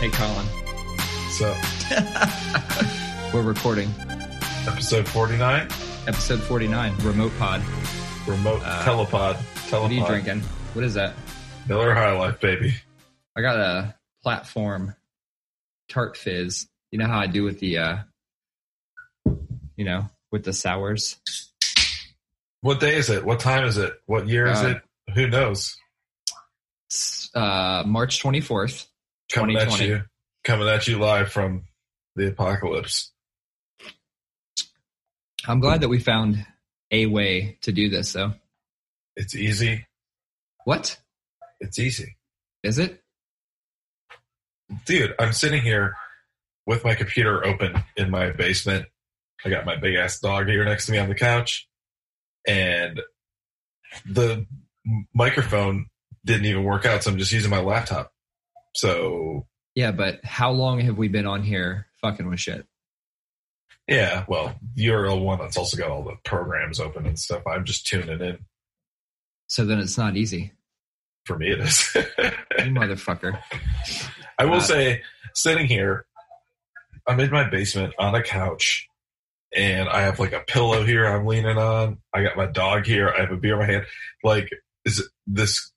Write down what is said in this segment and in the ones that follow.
Hey, Colin. So, We're recording episode 49, episode 49, Remote Pod. remote Uh, telepod. Telepod. What are you drinking? What is that? Miller High Life, baby. I got a platform tart fizz. You know how I do with the, uh, you know, with the sours? What day is it? What time is it? What year is Uh, it? Who knows? Uh, March 24th, Coming at you. Coming at you live from the apocalypse. I'm glad that we found a way to do this, though. It's easy. What It's easy. is it? Dude, I'm sitting here with my computer open in my basement. I got my big ass dog here next to me on the couch. And the microphone didn't even work out, so I'm just using my laptop. So Yeah, but how long have we been on here fucking with shit? Yeah, well, you're the one that's also got all the programs open and stuff. I'm just tuning in. So then it's not easy. For me, it is. You motherfucker. I will Uh, say, sitting here, I'm in my basement on a couch, and I have like a pillow here I'm leaning on. I got my dog here. I have a beer in my hand. Like, is this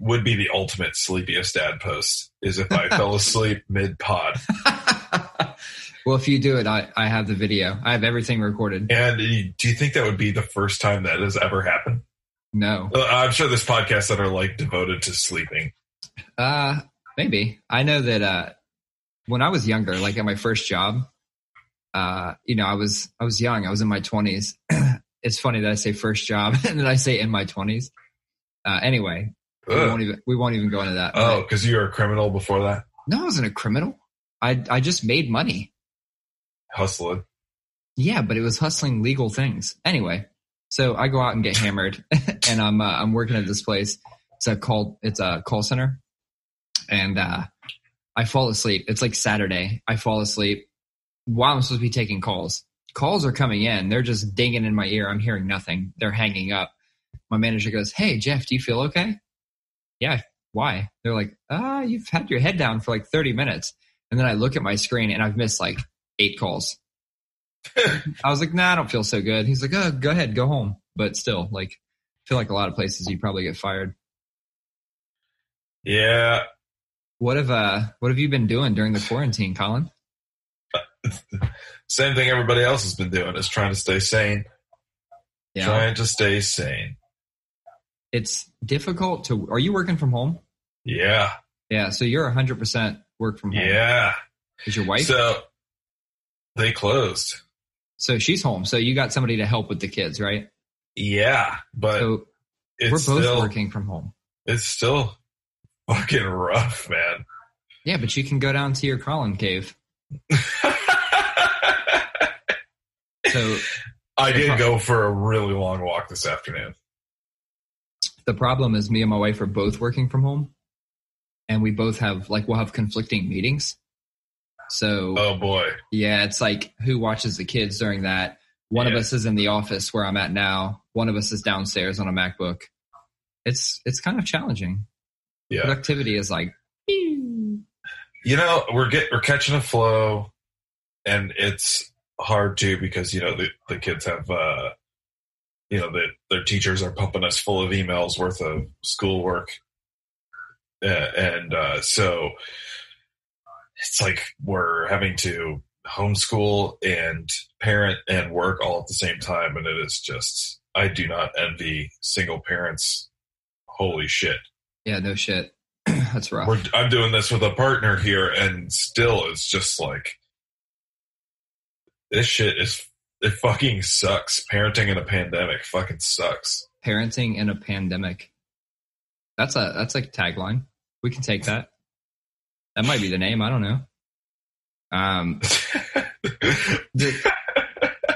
would be the ultimate sleepiest dad post? Is if I fell asleep mid pod. well, if you do it, I, I have the video. I have everything recorded. And do you think that would be the first time that has ever happened? No. Uh, I'm sure there's podcasts that are like devoted to sleeping. Uh, maybe. I know that uh, when I was younger, like at my first job, uh, you know, I was I was young. I was in my twenties. it's funny that I say first job and then I say in my twenties. Uh, anyway, we won't even we won't even go into that. Oh, because you were a criminal before that? no, I wasn't a criminal. I I just made money. Hustling. Yeah, but it was hustling legal things. Anyway, so I go out and get hammered, and I'm uh, I'm working at this place. It's a call. It's a call center, and uh, I fall asleep. It's like Saturday. I fall asleep while I'm supposed to be taking calls. Calls are coming in. They're just dinging in my ear. I'm hearing nothing. They're hanging up. My manager goes, "Hey Jeff, do you feel okay?" Yeah. Why? They're like, "Ah, you've had your head down for like 30 minutes." And then I look at my screen and I've missed like eight calls. I was like, nah, I don't feel so good. He's like, oh, go ahead, go home. But still, like, I feel like a lot of places you probably get fired. Yeah. What have uh what have you been doing during the quarantine, Colin? Same thing everybody else has been doing is trying to stay sane. Yeah. Trying to stay sane. It's difficult to are you working from home? Yeah. Yeah, so you're hundred percent work from home. Yeah. Is your wife? So, they closed. So she's home. So you got somebody to help with the kids, right? Yeah. But So it's we're both still, working from home. It's still fucking rough, man. Yeah, but you can go down to your Colin cave. So I did go for a really long walk this afternoon. The problem is me and my wife are both working from home and we both have like we'll have conflicting meetings. So Oh boy. yeah it's like who watches the kids during that? One of us is in the office where i'm at now. One of us is downstairs on a macbook. It's it's kind of challenging. Yeah. productivity is like you know we're get we're catching a flow and it's hard too because you know the, the kids have uh you know the, their teachers are pumping us full of emails worth of schoolwork. Uh, and uh so it's like we're having to homeschool and parent and work all at the same time. And it is just i do not envy single parents. Holy shit. Yeah no shit. That's rough. We're, I'm doing this with a partner here, and still, it's just like this shit is it fucking sucks. Parenting in a pandemic fucking sucks. parenting in a pandemic that's a that's a tagline we can take that that might be the name i don't know um the,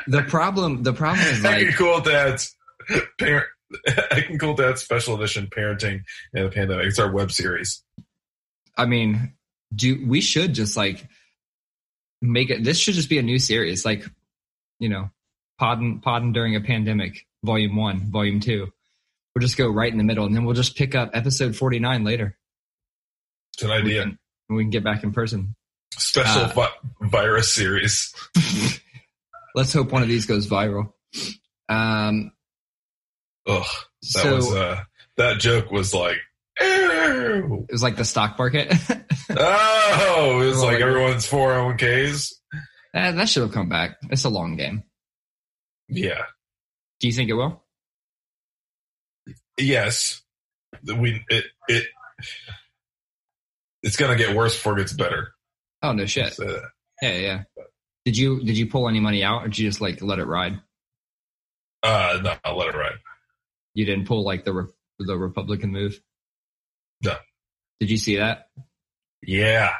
the problem the problem is I can like cool dad's parent. I can call dad's special edition parenting in a pandemic. It's our web series. i mean do we should just like make it this should just be a new series like you know podding podding during a pandemic volume one volume two we'll just go right in the middle and then we'll just pick up episode 49 later It's an we idea. can, we can get back in person. Special Uh, vi- virus series. Let's hope one of these goes viral. Um, Ugh, that so was uh, that joke was like, ew. it was like the stock market. oh, it was like like- everyone's 401ks. That, that should have come back. It's a long game. Yeah. Do you think it will? Yes. We it it it's gonna get worse before it gets better. Oh no shit. So, Yeah, yeah. Did you did you pull any money out, or did you just like let it ride? uh, no, I'll let it ride. You didn't pull like the re- the Republican move. No. Did you see that? Yeah,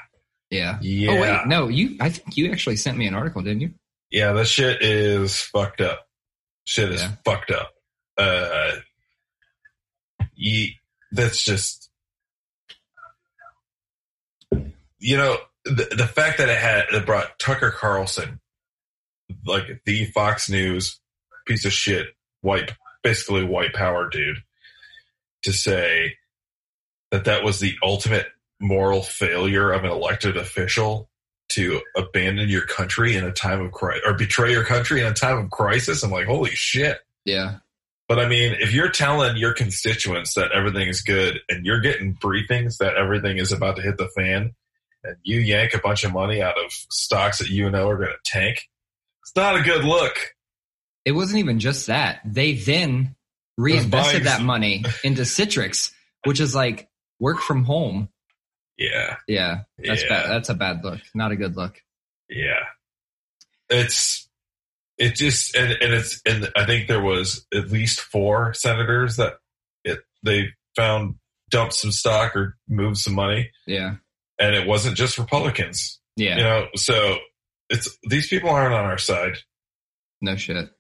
Yeah. yeah, Oh wait, no. You, I think you actually sent me an article, didn't you? yeah. That shit is fucked up. Shit is Yeah. fucked up. Uh, ye, that's just you know the the fact that it had it brought Tucker Carlson, like the Fox News piece of shit, white basically white power dude, to say that that was the ultimate moral failure of an elected official to abandon your country in a time of crisis or betray your country in a time of crisis. I'm like, holy shit. Yeah. But I mean, if you're telling your constituents that everything is good and you're getting briefings that everything is about to hit the fan and you yank a bunch of money out of stocks that you know are going to tank, it's not a good look. It wasn't even just that. They then reinvested that money into Citrix, which is like work from home. Yeah. Yeah, that's yeah. bad. That's a bad look. Not a good look. Yeah. It's, it just, and, and it's, and I think there was at least four senators that it, they found dumped some stock or moved some money. Yeah. And it wasn't just Republicans, Yeah. you know, so it's, these people aren't on our side. No shit.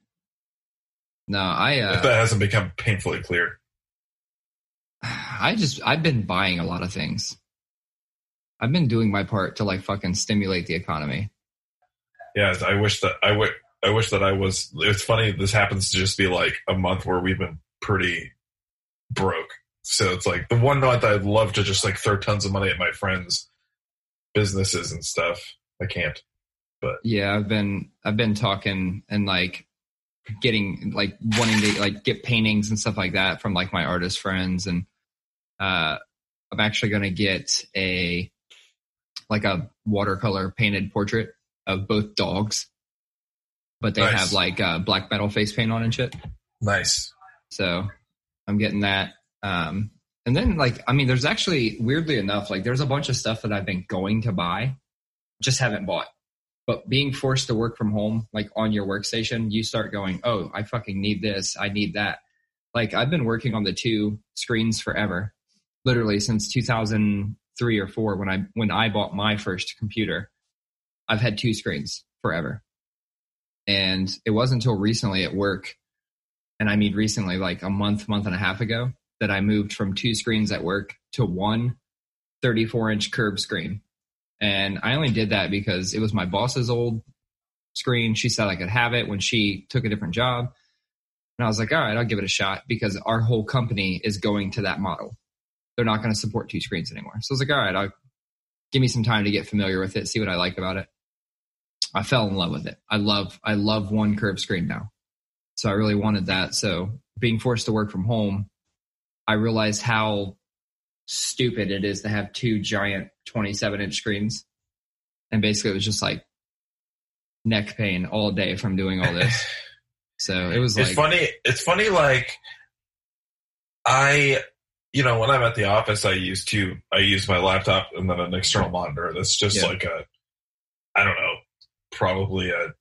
No, I if uh that hasn't become painfully clear. I just I've been buying a lot of things. I've been doing my part to like fucking stimulate the economy. Yeah. I wish that I would, I wish that I was, it's funny. This happens to just be like a month where we've been pretty broke. So it's like the one month I'd love to just like throw tons of money at my friends' businesses and stuff. I can't. But yeah, I've been I've been talking and like getting like wanting to like get paintings and stuff like that from like my artist friends and uh I'm actually going to get a like a watercolor painted portrait of both dogs but they Nice. have like uh, black metal face paint on and shit. Nice. So I'm getting that. Um, and then like, I mean, there's actually weirdly enough, like there's a bunch of stuff that I've been going to buy, just haven't bought. But being forced to work from home, like on your workstation, you start going, oh, I fucking need this. I need that. Like I've been working on the two screens forever, literally since 2003 or four when I when I bought my first computer. I've had two screens forever, and it wasn't until recently at work and I mean recently, like a month, month and a half ago, that I moved from two screens at work to one 34 inch curved screen. And I only did that because it was my boss's old screen. She said I could have it when she took a different job. And I was like, all right, I'll give it a shot because our whole company is going to that model. They're not going to support two screens anymore. So I was like, all right, I'll give me some time to get familiar with it, see what I like about it. I fell in love with it. I love, I love one curved screen now. So I really wanted that. So being forced to work from home, I realized how stupid it is to have two giant 27 inch screens. And basically it was just like neck pain all day from doing all this. So it was It's like, funny. It's funny. Like I, you know, when I'm at the office, I use two. I use my laptop and then an external monitor. That's just Yeah. like a, I don't know, probably a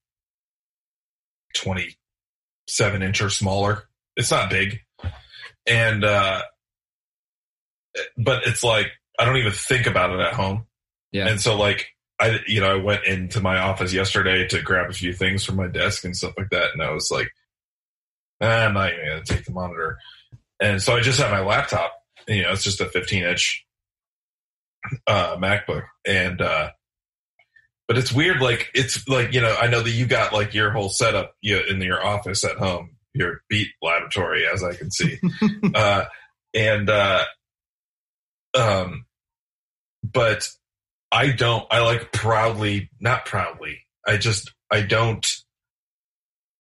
twenty-seven inch or smaller. It's not big, and uh but it's like I don't even think about it at home. Yeah. And so like I you know, I went into my office yesterday to grab a few things from my desk and stuff like that, and I was like, "Ah, I'm not even gonna take the monitor. And so I just have my laptop. You know, it's just a 15 inch uh MacBook. And uh but it's weird, like it's like, you know, I know that you got like your whole setup you know, in your office at home, your beat laboratory, as I can see uh, and uh, um, but I don't. I like proudly, not proudly. I just I don't.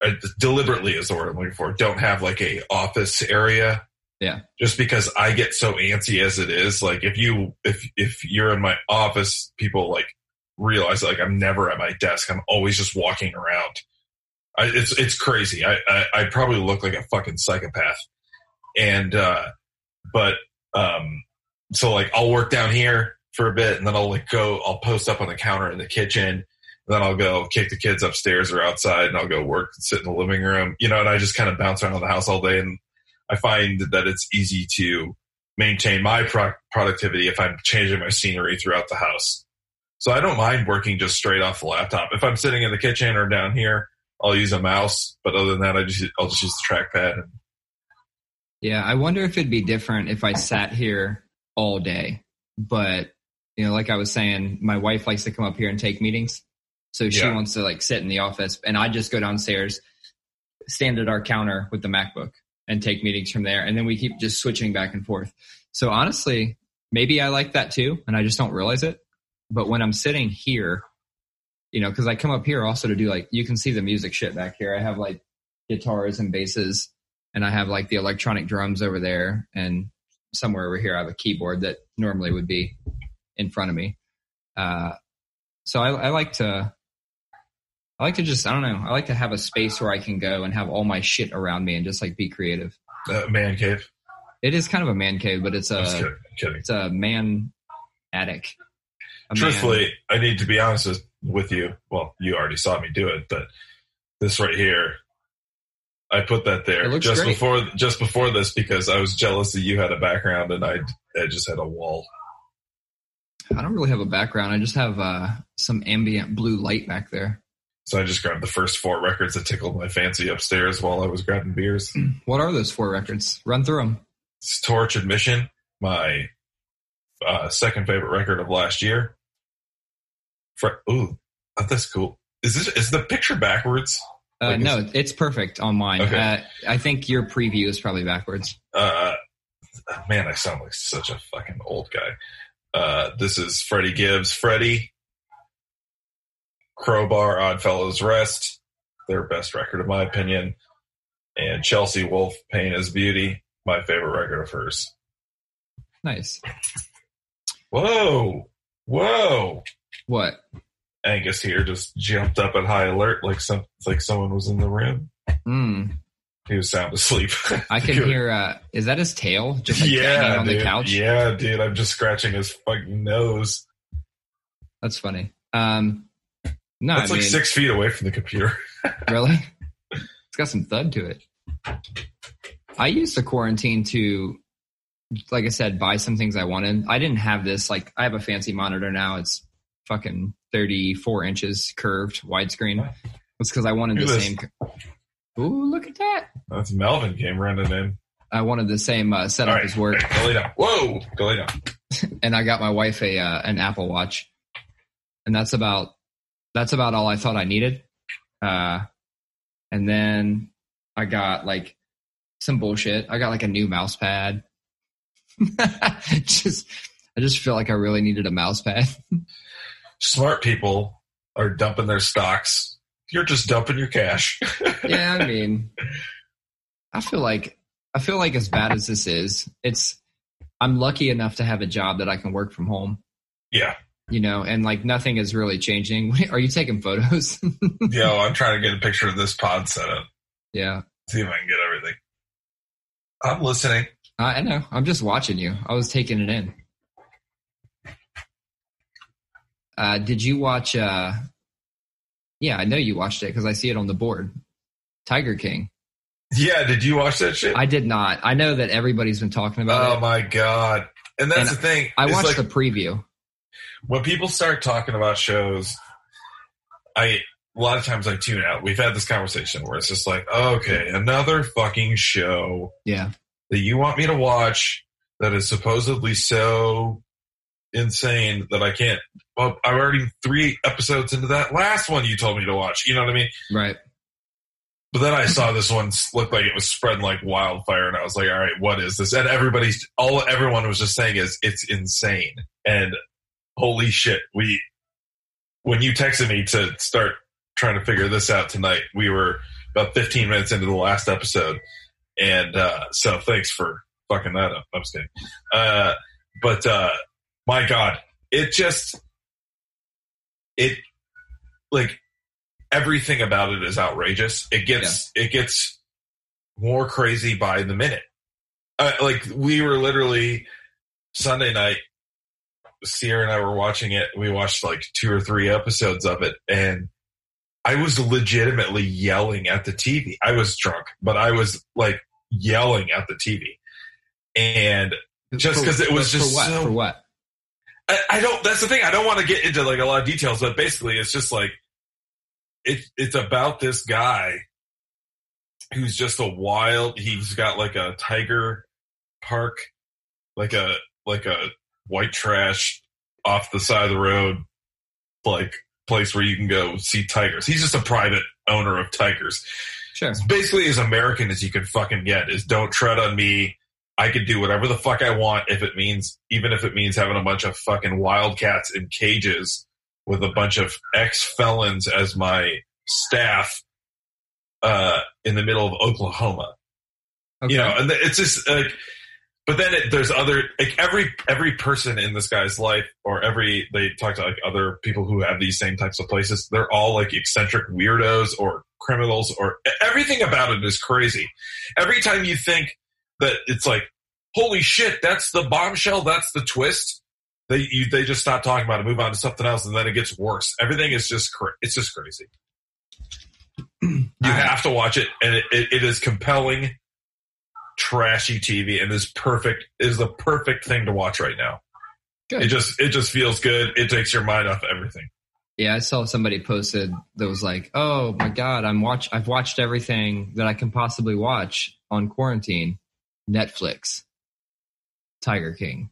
I, deliberately is the word I'm looking for. Don't have like a office area. Yeah. Just because I get so antsy as it is, like if you if if you're in my office, people like realize like I'm never at my desk. I'm always just walking around. I, it's it's crazy. I, I I probably look like a fucking psychopath. And uh but um so like I'll work down here for a bit and then I'll like go I'll post up on the counter in the kitchen then I'll go kick the kids upstairs or outside and I'll go work sit in the living room, you know, and I just kind of bounce around the house all day. And I find that it's easy to maintain my pro- productivity if I'm changing my scenery throughout the house. So I don't mind working just straight off the laptop. If I'm sitting in the kitchen or down here, I'll use a mouse. But other than that, I just, I'll just use the trackpad. Yeah. I wonder if it'd be different if I sat here all day, but you know, like I was saying, my wife likes to come up here and take meetings. So she Yeah. wants to like sit in the office and I just go downstairs, stand at our counter with the MacBook and take meetings from there. And then we keep just switching back and forth. So honestly, maybe I like that too. And I just don't realize it. But when I'm sitting here, you know, cause I come up here also to do like, you can see the music shit back here. I have like guitars and basses and I have like the electronic drums over there and somewhere over here I have a keyboard that normally would be in front of me. Uh, so I, I like to, I like to just, I don't know, I like to have a space where I can go and have all my shit around me and just like be creative. Uh, man cave. It is kind of a man cave, but it's a, kidding. It's a man attic. A man- Truthfully, I need to be honest with- with you. Well, you already saw me do it, but this right here, I put that there just great. before just before this because I was jealous that you had a background and I I just had a wall. I don't really have a background. I just have uh, some ambient blue light back there. So I just grabbed the first four records that tickled my fancy upstairs while I was grabbing beers. What are those four records? Run through them. It's Torche Admission, my uh, second favorite record of last year. Ooh, oh, that's cool. Is this is the picture backwards? Uh, Like, no, it's perfect on mine. Okay. Uh, I think your preview is probably backwards. Uh, man, I sound like such a fucking old guy. Uh, this is Freddie Gibbs, Freddie, Crowbar, Oddfellows Rest, their best record, in my opinion, and Chelsea Wolfe, Pain is Beauty, my favorite record of hers. Nice. Whoa, whoa! What? Angus here just jumped up at high alert, like some like someone was in the room. Mm, He was sound asleep. I can hear. Uh, is that his tail? Just like yeah, on dude. the couch. Yeah, dude. I'm just scratching his fucking nose. That's funny. Um, no, That's I like mean, six feet away from the computer. really. It's got some thud to it. I used the quarantine to, like I said, buy some things I wanted. I didn't have this. Like, I have a fancy monitor now. It's fucking 34 inches curved widescreen. It's because I wanted the same. Ooh, look at that. That's Melvin came running in. I wanted the same uh, setup right, as work. hey, go. Whoa, go lay down. and I got my wife a uh, an Apple Watch, and that's about that's about all I thought I needed. Uh, and then I got like some bullshit. I got like a new mouse pad. just I just feel like I really needed a mouse pad. Smart people are dumping their stocks. You're just dumping your cash. yeah, I mean, I feel like I feel like as bad as this is, it's I'm lucky enough to have a job that I can work from home. yeah. You know, and like nothing is really changing. Are you taking photos? Yo, I'm trying to get a picture of this pod setup. yeah. See if I can get everything. I'm listening. I I know. I'm just watching you. I was taking it in. Uh, did you watch? Uh, yeah, I know you watched it because I see it on the board. Tiger King. Yeah, did you watch that shit? I did not. I know that everybody's been talking about oh it. my god. And that's And the thing. I watched like, the preview. When people start talking about shows, I a lot of times I tune out. We've had this conversation where it's just like, okay, another fucking show Yeah, that you want me to watch that is supposedly so insane that I can't. Well, I'm already three episodes into that last one you told me to watch. You know what I mean? right. But then I saw this one look like it was spreading like wildfire, and I was like, "All right, what is this?" And everybody's all everyone was just saying is it's insane. And holy shit, we when you texted me to start trying to figure this out tonight, we were about 15 minutes into the last episode. And uh, so thanks for fucking that up. I'm just kidding. Uh, but uh, my God, it just, it, like, everything about it is outrageous. It gets, it gets more crazy by the minute. Uh, like, we were literally Sunday night Sierra and I were watching it. We watched like two or three episodes of it, and I was legitimately yelling at the TV. I was drunk, but I was like yelling at the TV, and just because it was just for what? so, for what? I, I don't. That's the thing. I don't want to get into like a lot of details, but basically, it's just like it. It's about this guy who's just a wild. He's got like a tiger park, like a like a white trash off the side of the road, like place where you can go see tigers. He's just a private owner of tigers. Sure. It's basically as American as you can fucking get is don't tread on me. I could do whatever the fuck I want if it means, even if it means having a bunch of fucking wildcats in cages with a bunch of ex felons as my staff, uh, in the middle of Oklahoma. Okay. You know, and it's just like, but then it, there's other like every every person in this guy's life or every they talk to like other people who have these same types of places they're all like eccentric weirdos or criminals or everything about it is crazy. Every time you think that it's like holy shit that's the bombshell that's the twist they you, they just stop talking about it move on to something else and then it gets worse. Everything is just cra- it's just crazy. You have to watch it and it, it, it is compelling trashy TV and is perfect is the perfect thing to watch right now. Good. It just it just feels good. It takes your mind off everything. Yeah, I saw somebody posted that was like, "Oh my god, I'm watch I've watched everything that I can possibly watch on quarantine. Netflix, Tiger King."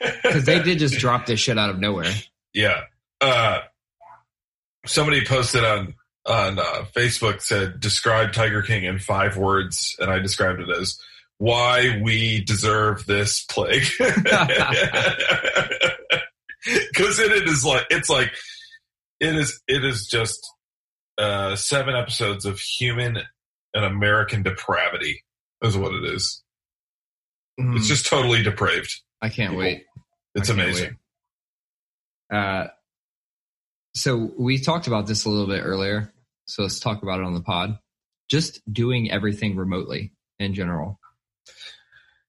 Cuz they did just drop this shit out of nowhere. Yeah. Uh somebody posted on on uh, Facebook said describe Tiger King in five words and I described it as why we deserve this plague. Cuz it is like it's like it is it is just uh, seven episodes of human and American depravity is what it is. Mm, It's just totally depraved. I can't people. wait. It's can't amazing. Uh, so we talked about this a little bit earlier. So let's talk about it on the pod. Just doing everything remotely in general.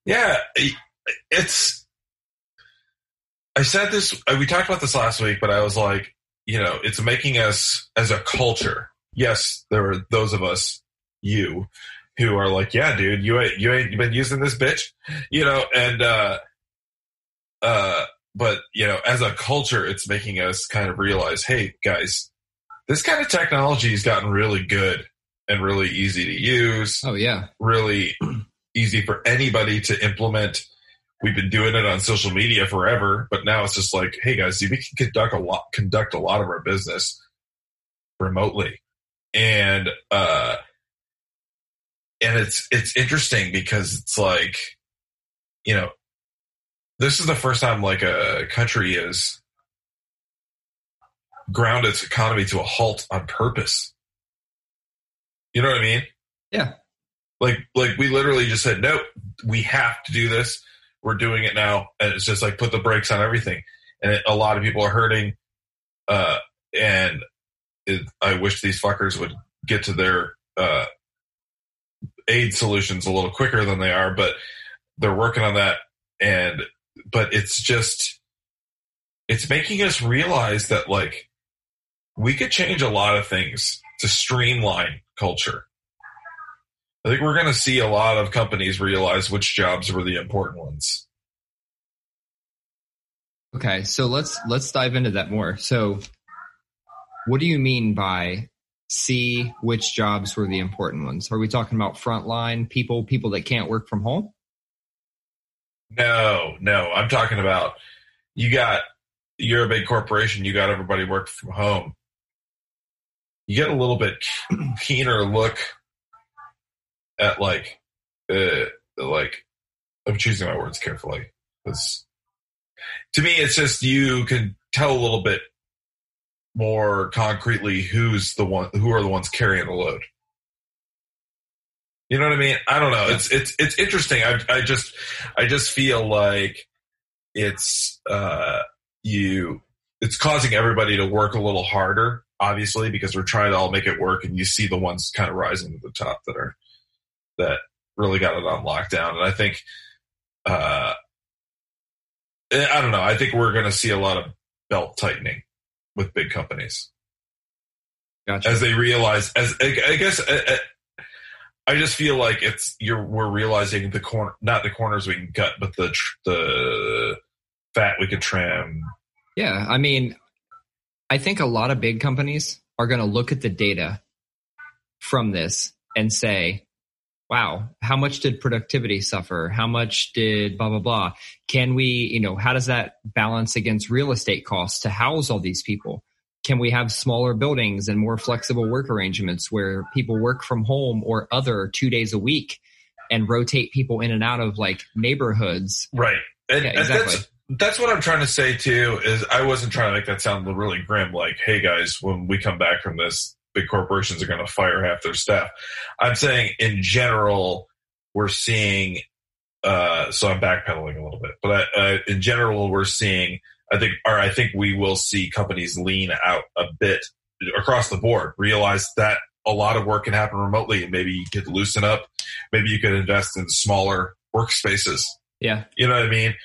Yeah, it's. I said this. uh, We talked about this last week, but I was like, you know, it's making us as a culture. Yes, there are those of us, you, who are like, yeah, dude, you ain't you ain't been using this bitch, you know, and uh, uh, but you know, as a culture, it's making us kind of realize, hey, guys, this kind of technology has gotten really good and really easy to use. Oh yeah, really easy for anybody to implement. We've been doing it on social media forever, but now it's just like, hey guys, we can conduct a lot, conduct a lot of our business remotely, and uh, and it's it's interesting because it's like, you know, this is the first time like a country is ground its economy to a halt on purpose. You know what I mean? Yeah. Like, like we literally just said, nope, we have to do this. We're doing it now. And it's just like put the brakes on everything. And it, a lot of people are hurting. Uh, and it, I wish these fuckers would get to their, uh, aid solutions a little quicker than they are, but they're working on that. And, but it's just, it's making us realize that like we could change a lot of things to streamline culture. I think we're going to see a lot of companies realize which jobs were the important ones. Okay, so let's let's dive into that more. So, what do you mean by see which jobs were the important ones? Are we talking about frontline people, people that can't work from home? No, no, I'm talking about you got you're a big corporation, you got everybody working from home. You get a little bit keener look at like uh like I'm choosing my words carefully because to me it's just you can tell a little bit more concretely who's the one who are the ones carrying the load. You know what I mean? I don't know. It's it's it's interesting. I I just I just feel like it's uh you it's causing everybody to work a little harder, obviously, because we're trying to all make it work and you see the ones kind of rising to the top that are that really got it on lockdown. And I think uh I don't know. I think we're gonna see a lot of belt tightening with big companies. Gotcha. As they realize as I guess uh, I just feel like it's you're we're realizing the corner, not the corners we can cut, but the the fat we could trim. Yeah, I mean, I think a lot of big companies are going to look at the data from this and say, "Wow, how much did productivity suffer? How much did blah blah blah? Can we, you know, how does that balance against real estate costs to house all these people?" can we have smaller buildings and more flexible work arrangements where people work from home or other two days a week and rotate people in and out of like neighborhoods right and, yeah, exactly. And that's, that's what i'm trying to say too is i wasn't trying to make that sound really grim like hey guys when we come back from this big corporations are going to fire half their staff i'm saying in general we're seeing uh, so i'm backpedaling a little bit but uh, in general we're seeing I think, or I think we will see companies lean out a bit across the board, realize that a lot of work can happen remotely and maybe you could loosen up. Maybe you could invest in smaller workspaces. Yeah. You know what I mean?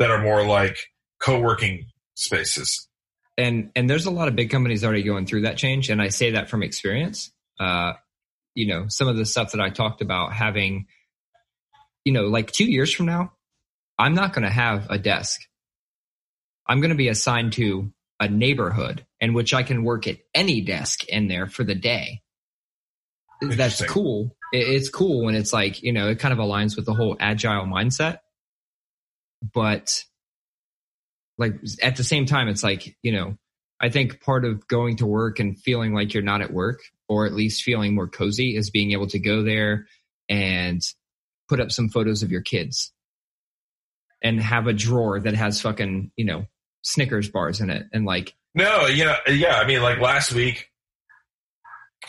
That are more like co-working spaces. And, and there's a lot of big companies already going through that change. And I say that from experience. Uh, you know, some of the stuff that I talked about having, you know, like two years from now, I'm not going to have a desk I'm going to be assigned to a neighborhood in which I can work at any desk in there for the day. That's cool. It's cool when it's like, you know, it kind of aligns with the whole agile mindset. But like at the same time, it's like, you know, I think part of going to work and feeling like you're not at work, or at least feeling more cozy, is being able to go there and put up some photos of your kids and have a drawer that has fucking, you know, Snickers bars in it and like no, know, yeah. I mean, like last week,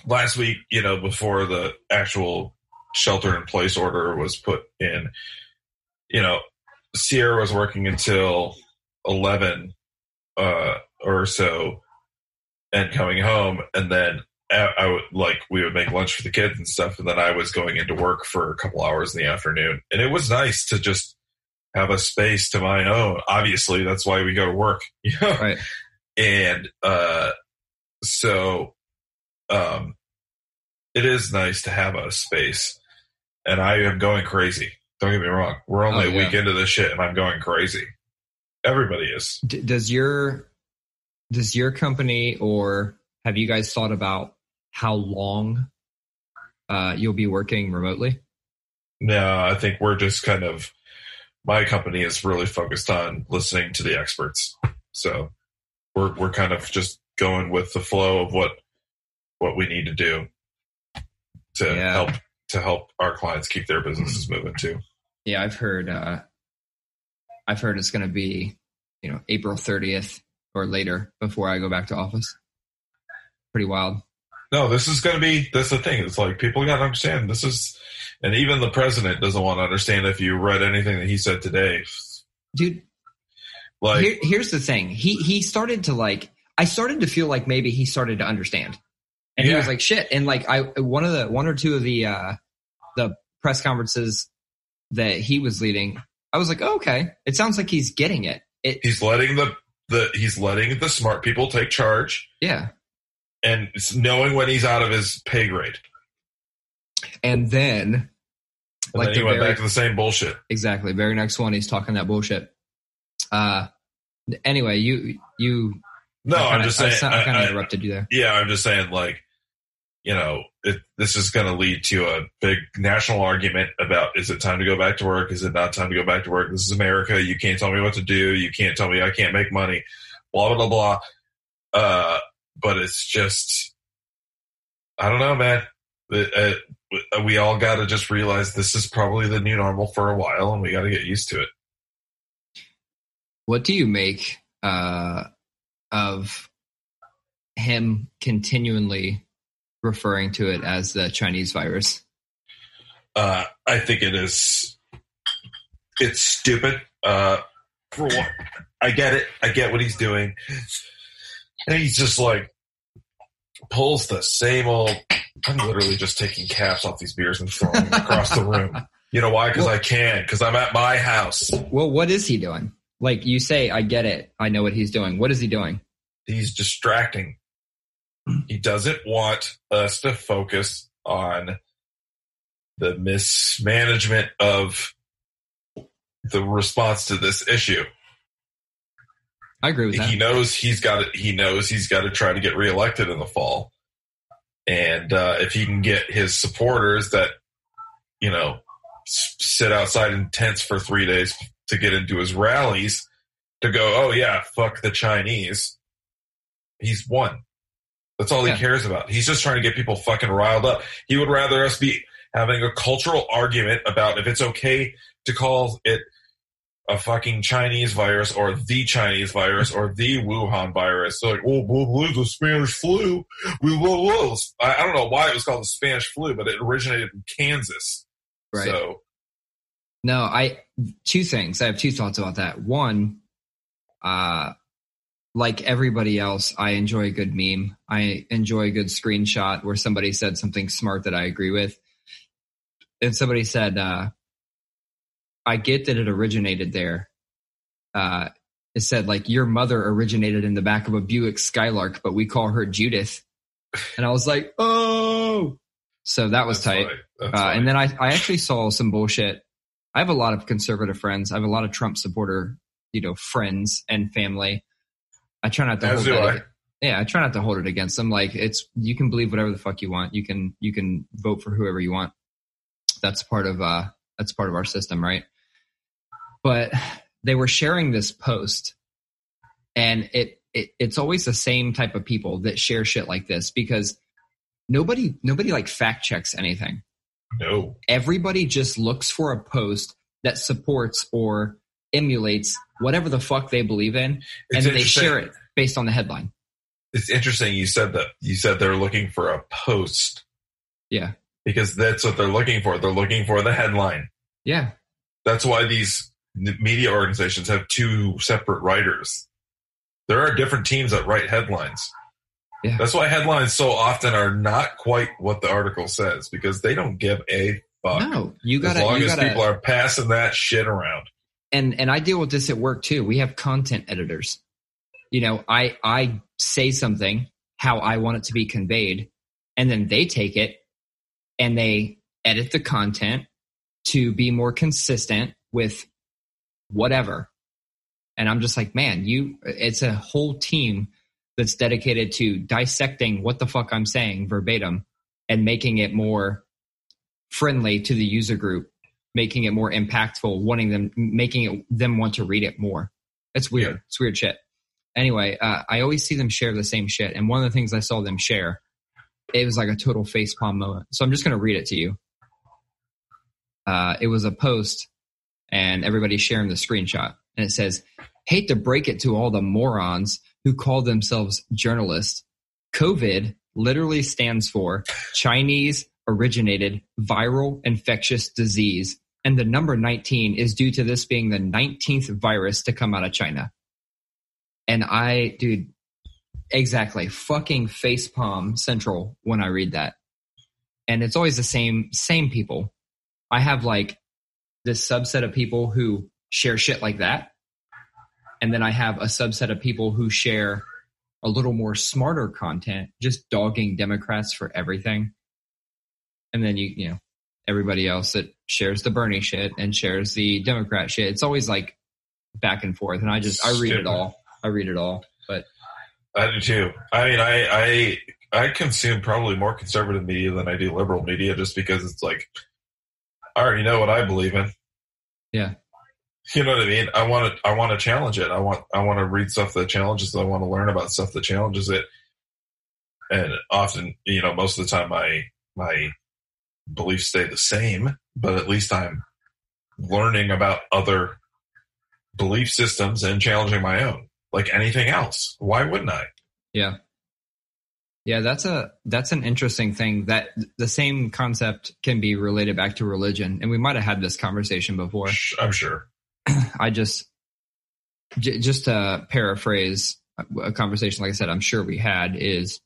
last week, you know, before the actual shelter in place order was put in, you know, Sierra was working until eleven uh, or so, and coming home, and then I, I would like we would make lunch for the kids and stuff, and then I was going into work for a couple hours in the afternoon, and it was nice to just have a space to my own. Obviously, that's why we go to work. You know? Right. And uh, so um, it is nice to have a space. And I am going crazy. Don't get me wrong. We're only oh, yeah. a week into this shit, and I'm going crazy. Everybody is. D- does your does your company or have you guys thought about how long uh, you'll be working remotely? No, I think we're just kind of my company is really focused on listening to the experts. So we're we're kind of just going with the flow of what what we need to do to yeah. help to help our clients keep their businesses moving too. Yeah, I've heard uh I've heard it's going to be, you know, April 30th or later before I go back to office. Pretty wild. No, this is going to be that's the thing. It's like people got to understand this is and even the president doesn't want to understand if you read anything that he said today. Dude, like Here, here's the thing. He he started to like I started to feel like maybe he started to understand. And yeah. he was like shit and like I one of the one or two of the uh the press conferences that he was leading, I was like, oh, "Okay, it sounds like he's getting it." it he's letting the the he's letting the smart people take charge. Yeah. And knowing when he's out of his pay grade. And then and like then he went very, back to the same bullshit. Exactly. Very next one, he's talking that bullshit. Uh, anyway, you you. No, kinda, I'm just saying. I, I kind of interrupted you there. Yeah, I'm just saying, like, you know, it, this is going to lead to a big national argument about is it time to go back to work? Is it not time to go back to work? This is America. You can't tell me what to do. You can't tell me I can't make money. Blah blah blah. Uh, but it's just, I don't know, man. Uh, we all got to just realize this is probably the new normal for a while, and we got to get used to it. What do you make uh, of him continually referring to it as the Chinese virus? Uh, I think it is. It's stupid. Uh, for what? I get it. I get what he's doing, and he's just like pulls the same old. I'm literally just taking caps off these beers and throwing them across the room. You know why? Because I can. Because I'm at my house. Well, what is he doing? Like you say, I get it. I know what he's doing. What is he doing? He's distracting. He doesn't want us to focus on the mismanagement of the response to this issue. I agree with that. He knows he's got to, he knows he's got to try to get reelected in the fall, and uh, if he can get his supporters that you know s- sit outside in tents for three days to get into his rallies to go, oh yeah, fuck the Chinese. He's won. That's all Yeah. he cares about. He's just trying to get people fucking riled up. He would rather us be having a cultural argument about if it's okay to call it a fucking Chinese virus or the Chinese virus or the Wuhan virus. So like, oh, blah, blah, the Spanish flu. We, blah, I don't know why it was called the Spanish flu, but it originated in Kansas. Right. So No, I two things. I have two thoughts about that. One, uh like everybody else, I enjoy a good meme. I enjoy a good screenshot where somebody said something smart that I agree with. And somebody said, uh I get that it originated there. Uh it said like your mother originated in the back of a Buick Skylark, but we call her Judith. And I was like, oh so that was that's tight. That's Uh, and then I, I actually saw some bullshit. I have a lot of conservative friends. I have a lot of Trump supporter, you know, friends and family. I try not to As hold that. Yeah, I try not to hold it against them. Like it's you can believe whatever the fuck you want. You can you can vote for whoever you want. That's part of uh that's part of our system, right? But they were sharing this post and it, it it's always the same type of people that share shit like this because nobody nobody like fact checks anything no. everybody just looks for a post that supports or emulates whatever the fuck they believe in and they share it based on the headline It's interesting you said that. You said they're looking for a post yeah because that's what they're looking for. They're looking for the headline. yeah That's why these media organizations have two separate writers. There are different teams that write headlines. Yeah. That's why headlines so often are not quite what the article says because they don't give a fuck. no you gotta long you as gotta people are passing that shit around. And and I deal with this at work too. We have content editors. You know, I I say something how I want it to be conveyed, and then they take it and they edit the content to be more consistent with whatever. And I'm just like, man, you it's a whole team that's dedicated to dissecting what the fuck I'm saying verbatim and making it more friendly to the user group making it more impactful, wanting them, making it them want to read it more. It's weird. Yeah. It's weird shit. Anyway, uh, I always see them share the same shit, and one of the things I saw them share, it was like a total facepalm moment. So I'm just going to read it to you. Uh, it was a post, and everybody's sharing the screenshot, and it says, "Hate to break it to all the morons who call themselves journalists. COVID literally stands for Chinese originated viral infectious disease. And the number 19 is due to this being the 19th virus to come out of China. And I, dude, exactly, fucking facepalm central when I read that. And it's always the same, same people. I have like this subset of people who share shit like that. And then I have a subset of people who share a little more smarter content, just dogging Democrats for everything. And then you, you know, everybody else that shares the Bernie shit and shares the Democrat shit. It's always like back and forth. And I just, I read it all. I read it all. But I do too. I mean, I, I I consume probably more conservative media than I do liberal media, just because it's like I already know what I believe in. Yeah. You know what I mean? I want to I want to challenge it. I want I want to read stuff that challenges it. I want to learn about stuff that challenges it. And often, you know, most of the time my my beliefs stay the same, but at least I'm learning about other belief systems and challenging my own. like anything else. Why wouldn't I? Yeah. Yeah, that's a that's an interesting thing that the same concept can be related back to religion and we might have had this conversation before. I'm sure. I just j- just to paraphrase a conversation like I said I'm sure we had is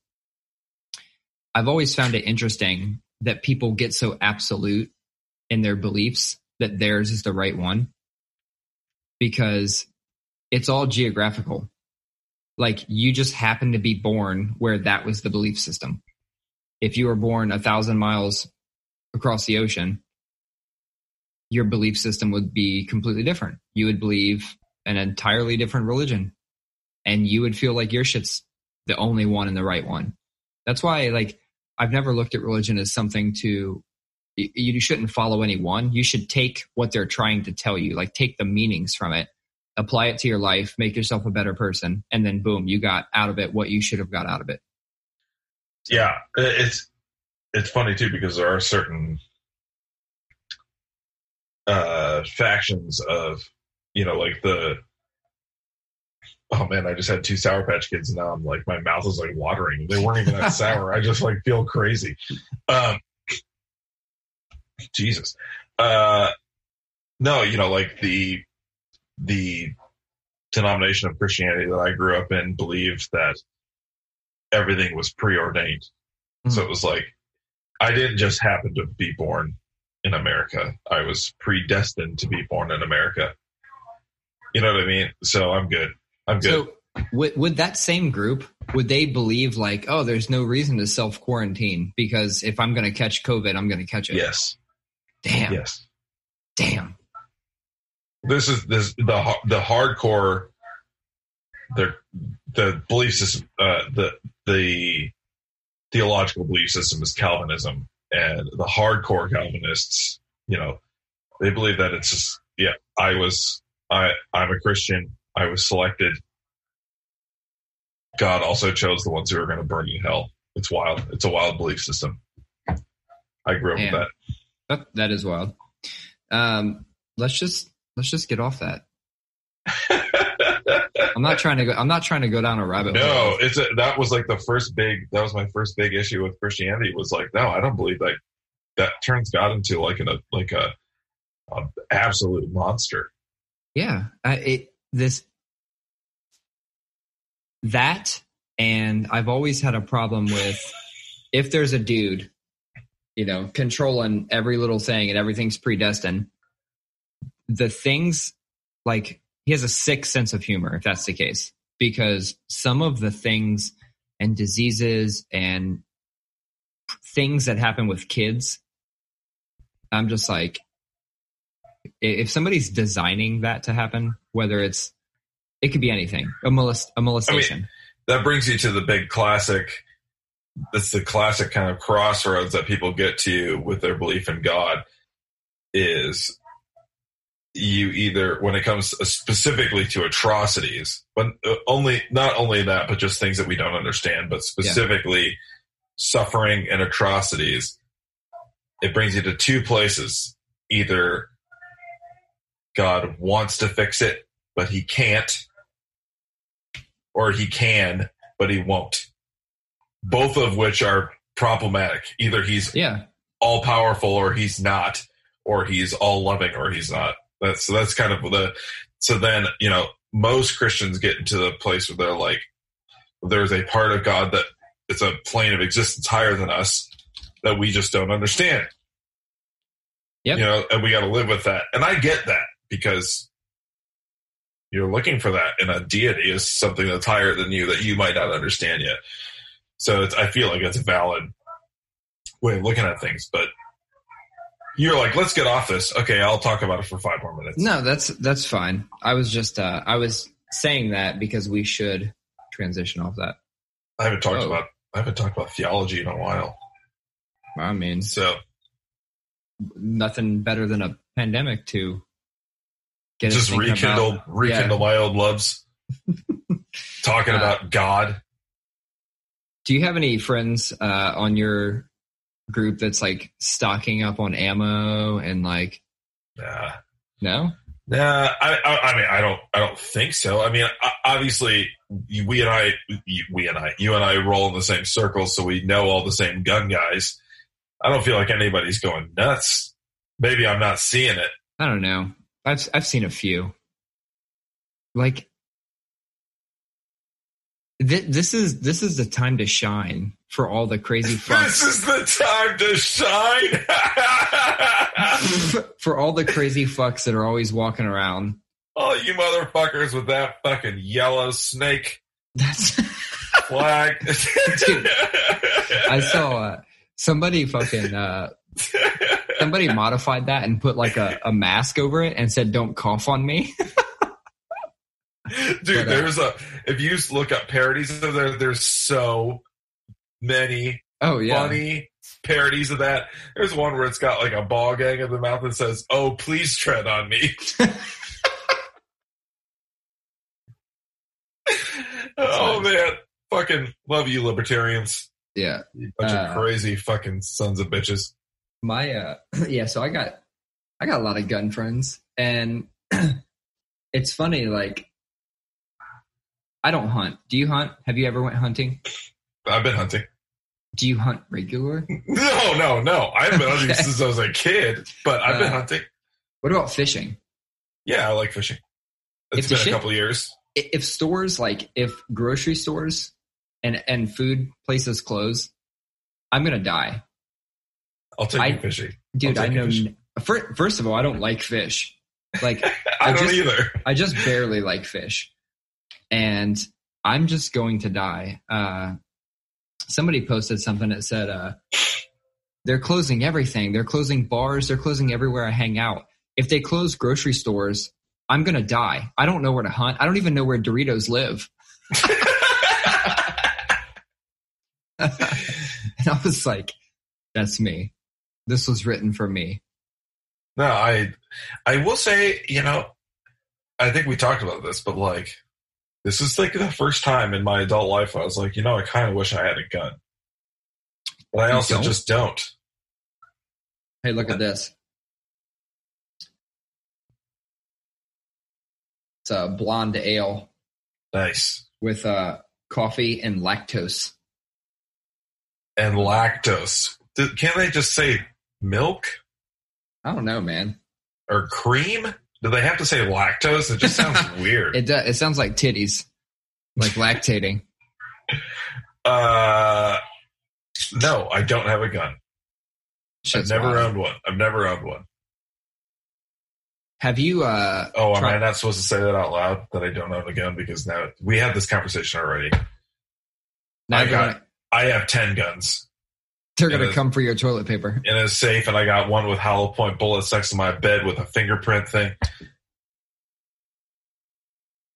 I've always found it interesting that people get so absolute in their beliefs that theirs is the right one because it's all geographical like you just happen to be born where that was the belief system. If you were born a thousand miles across the ocean, your belief system would be completely different. You would believe an entirely different religion and you would feel like your shit's the only one and the right one. That's why like I've never looked at religion as something to you shouldn't follow anyone. You should take what they're trying to tell you, like take the meanings from it apply it to your life, make yourself a better person, and then boom, you got out of it what you should have got out of it. Yeah, it's it's funny too because there are certain uh factions of you know like the oh man, I just had two Sour Patch Kids and now I'm like my mouth is like watering. They weren't even that sour. I just like feel crazy. Um Jesus. Uh no, you know, like the the denomination of Christianity that I grew up in believed that everything was preordained. Mm-hmm. So it was like I didn't just happen to be born in America. I was predestined to be born in America. You know what I mean? So I'm good. I'm good. So would, would that same group would they believe like, oh, there's no reason to self quarantine because if I'm going to catch COVID, I'm going to catch it. Yes. Damn. Yes. Damn this is this the the hardcore the the belief system uh, the the theological belief system is Calvinism and the hardcore Calvinists you know they believe that it's just yeah I was I I'm a Christian I was selected God also chose the ones who are going to burn in hell it's wild it's a wild belief system I grew up with that that that is wild um let's just let's just get off that. I'm not trying to go. I'm not trying to go down a rabbit no, hole. No, it's a, that was like the first big. That was my first big issue with Christianity. Was like, no, I don't believe that. That turns God into like an a like a, a absolute monster. Yeah, I, it this that, and I've always had a problem with if there's a dude, you know, controlling every little thing and everything's predestined the things like he has a sick sense of humor if that's the case because some of the things and diseases and things that happen with kids i'm just like if somebody's designing that to happen whether it's it could be anything a, molest, a molestation I mean, that brings you to the big classic That's the classic kind of crossroads that people get to with their belief in god is you either when it comes specifically to atrocities but only not only that but just things that we don't understand but specifically yeah. suffering and atrocities it brings you to two places either god wants to fix it but he can't or he can but he won't both of which are problematic either he's yeah all powerful or he's not or he's all loving or he's not that's so that's kind of the so then you know most Christians get into the place where they're like, there's a part of God that it's a plane of existence higher than us that we just don't understand. Yep. You know, and we got to live with that. And I get that because you're looking for that in a deity is something that's higher than you that you might not understand yet. So I feel like it's a valid way of looking at things, but you're like, let's get off this. Okay, I'll talk about it for five more minutes. No, that's that's fine. I was just uh, I was saying that because we should transition off that. I haven't talked oh. about I haven't talked about theology in a while. I mean, so nothing better than a pandemic to get just rekindle about, rekindle yeah. my old loves. Talking uh, about God. Do you have any friends uh, on your group that's like stocking up on ammo and like nah. no Nah, I, I, I mean, I don't, I don't think so. I mean, obviously, we and I, we and I, you and I roll in the same circles, so we know all the same gun guys. I don't feel like anybody's going nuts. Maybe I'm not seeing it. I don't know. I've I've seen a few. Like th- this is this is the time to shine for all the crazy fucks. This is the time to shine. for all the crazy fucks that are always walking around. all you motherfuckers with that fucking yellow snake That's flag. Dude, I saw uh, somebody fucking uh, somebody modified that and put like a, a mask over it and said "Don't cough on me." Dude, But, uh, there's a if you look up parodies of there, there's so many Oh yeah, funny parodies of that. There's one where it's got like a ball gang in the mouth that says, "Oh, please tread on me." oh man, fucking love you, libertarians. yeah. You bunch Uh, of crazy fucking sons of bitches. My uh, yeah. So I got I got a lot of gun friends, and it's funny. Like I don't hunt. Do you hunt? Have you ever went hunting? I've been hunting. Do you hunt regular? No, no, no. I haven't been hunting Okay. since I was a kid, but I've been Uh, hunting. What about fishing? Yeah, I like fishing. If It's the been shit- a couple years. If stores like if grocery stores and and food places close, I'm gonna die. I'll take I- you fishing. Dude, I know. a First of all, I don't like fish. Like, I, I don't just- either. I just barely like fish, and I'm just going to die. Uh, somebody posted something that said, uh, "They're closing everything. They're closing bars. They're closing everywhere I hang out. If they close grocery stores, I'm gonna die. I don't know where to hunt. I don't even know where Doritos live." and I was like, "That's me. This was written for me." No, I I will say, you know, I think we talked about this, but like this is like the first time in my adult life I was like, you know, I kind of wish I had a gun. But I also don't? just don't. Hey, look at this. It's a blonde ale Nice. with uh, coffee and lactose. And lactose. Can't they just say milk I don't know, man. or cream? Do they have to say lactose? It just sounds weird. It does, it sounds like titties, like lactating. Uh, no, I don't have a gun. I've never wild. owned one. I've never owned one. Have you? Uh, Oh, am Try- I not supposed to say that out loud that I don't own a gun? Because now we had this conversation already. now I got- gonna, I have 10 guns they're gonna come for your toilet paper. in a safe, and I got one with hollow point bullets next to my bed with a fingerprint thing.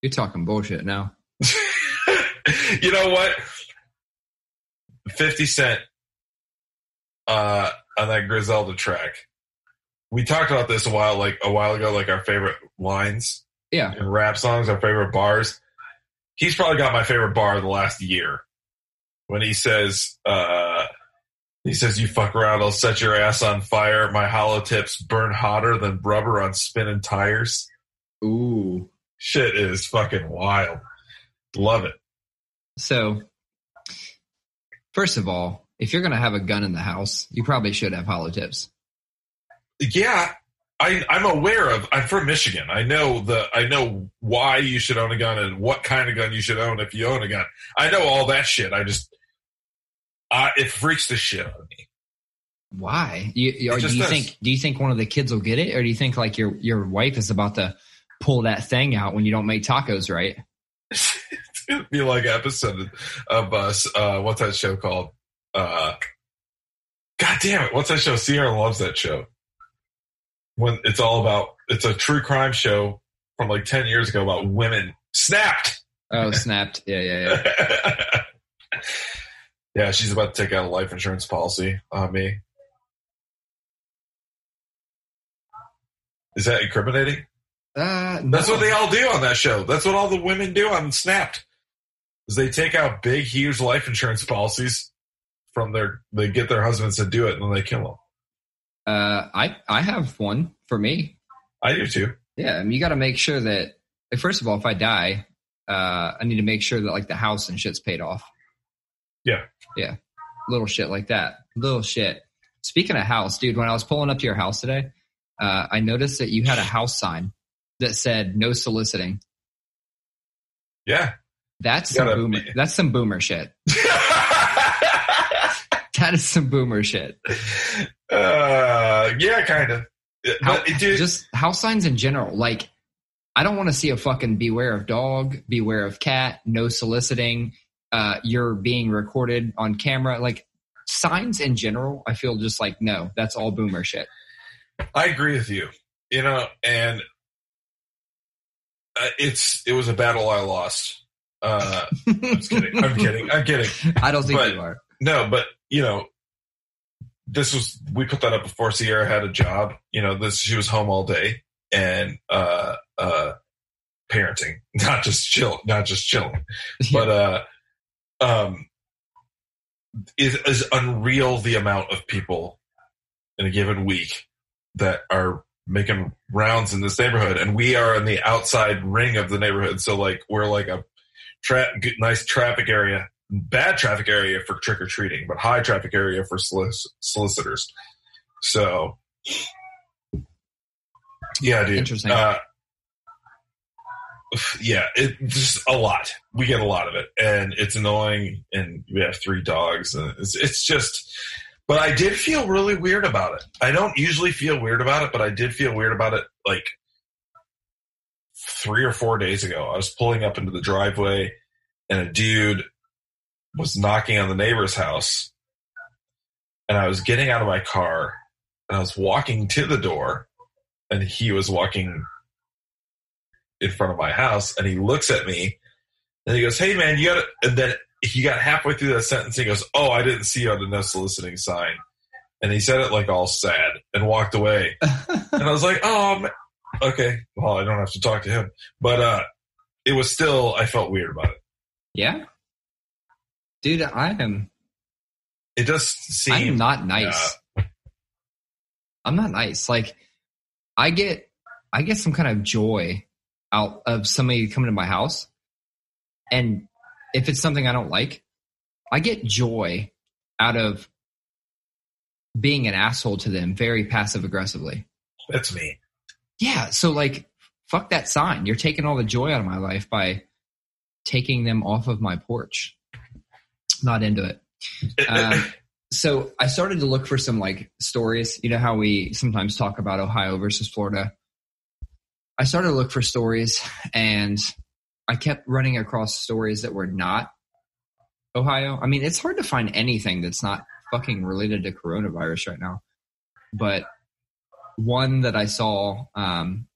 You're talking bullshit now. you know what? 50 Cent uh, on that Griselda track. We talked about this a while, like a while ago, like our favorite lines Yeah, in rap songs, our favorite bars. He's probably got my favorite bar of the last year when he says, uh, he says, you fuck around, I'll set your ass on fire. My hollow tips burn hotter than rubber on spinning tires. ooh. Shit is fucking wild. Love it. So, first of all, if you're gonna have a gun in the house, you probably should have hollow tips. Yeah, I, I'm aware of. I'm from Michigan. I know the. I know why you should own a gun and what kind of gun you should own if you own a gun. I know all that shit. I just, uh, it freaks the shit out of me. Why? You, you, do you does. think? Do you think one of the kids will get it, or do you think like your your wife is about to pull that thing out when you don't make tacos right? It'd be like episode of us. Uh, what's that show called? Uh, God damn it! What's that show? Sierra loves that show. When it's all about, it's a true crime show from like ten years ago about women snapped. Oh, snapped! Yeah, yeah, yeah. yeah, she's about to take out a life insurance policy on me. Is that incriminating? Uh, That's what they all do on that show. That's what all the women do on Snapped. Is they take out big, huge life insurance policies from their. They get their husbands to do it, and then they kill them. Uh, I I have one for me. I do too. Yeah, I mean, you got to make sure that, like, first of all, if I die, uh, I need to make sure that like the house and shit's paid off. Yeah. Yeah. Little shit like that. Little shit. Speaking of house, dude, when I was pulling up to your house today, uh, I noticed that you had a house sign that said no soliciting. Yeah. That's some boomer. That's some boomer shit. That is some boomer shit. uh, yeah, kind of. How, But just house signs in general. Like, I don't want to see a fucking beware of dog, beware of cat, no soliciting. Uh, you're being recorded on camera. Like signs in general, I feel just like no, that's all boomer shit. I agree with you. You know, and uh, it's it was a battle I lost. Uh, I'm kidding. I'm kidding. I'm kidding. I don't think But- you are. No, but you know, this was we put that up before Sierra had a job. You know, this she was home all day and uh uh parenting, not just chill, not just chilling. But uh um it is unreal the amount of people in a given week that are making rounds in this neighborhood and we are in the outside ring of the neighborhood so like we're like a tra- nice traffic area bad traffic area for trick or treating, but high traffic area for solic- solicitors. So, yeah, dude. Interesting. Uh, yeah, it just a lot. We get a lot of it, and it's annoying. And we have three dogs, and it's it's just. But I did feel really weird about it. I don't usually feel weird about it, but I did feel weird about it. Like three or four days ago, I was pulling up into the driveway, and a dude was knocking on the neighbor's house and I was getting out of my car and I was walking to the door and he was walking in front of my house and he looks at me and he goes, Hey man, you got and then he got halfway through that sentence. And he goes, Oh, I didn't see you on the no soliciting sign. And he said it like all sad and walked away. and I was like, Oh, man. okay. Well, I don't have to talk to him, but, uh, it was still, I felt weird about it. yeah, dude, I am. It does seem I'm not nice. I'm not nice. Like, I get, I get some kind of joy out of somebody coming to my house, and if it's something I don't like, I get joy out of being an asshole to them, very passive aggressively. That's me. Yeah, so like, fuck that sign. You're taking all the joy out of my life by taking them off of my porch. Not into it. Um, so I started to look for some like stories. You know how we sometimes talk about Ohio versus Florida. I started to look for stories, and I kept running across stories that were not Ohio. I mean, it's hard to find anything that's not fucking related to coronavirus right now. But one that I saw um,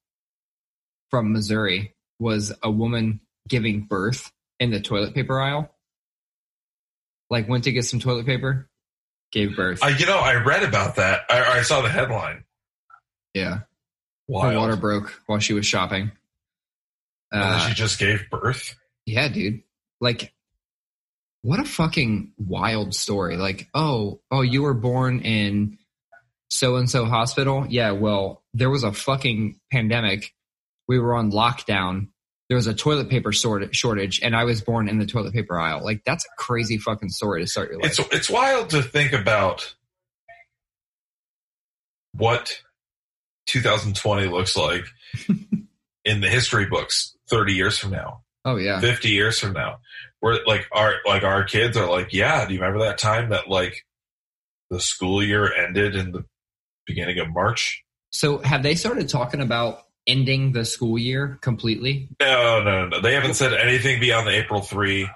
from Missouri was a woman giving birth in the toilet paper aisle. Like went to get some toilet paper, gave birth. I, you know, I read about that. I, I saw the headline. yeah, her water broke while she was shopping. Uh, she just gave birth. yeah, dude. Like, what a fucking wild story. Like, oh, oh, you were born in so and so hospital. Yeah, well, there was a fucking pandemic. We were on lockdown. There was a toilet paper shortage, and I was born in the toilet paper aisle. Like, that's a crazy fucking story to start your life. It's it's wild to think about what 2020 looks like in the history books 30 years from now, oh yeah, 50 years from now. Where like our like our kids are like, yeah, do you remember that time that like the school year ended in the beginning of March? So have they started talking about ending the school year completely? No, no, no. They haven't said anything beyond the April 3,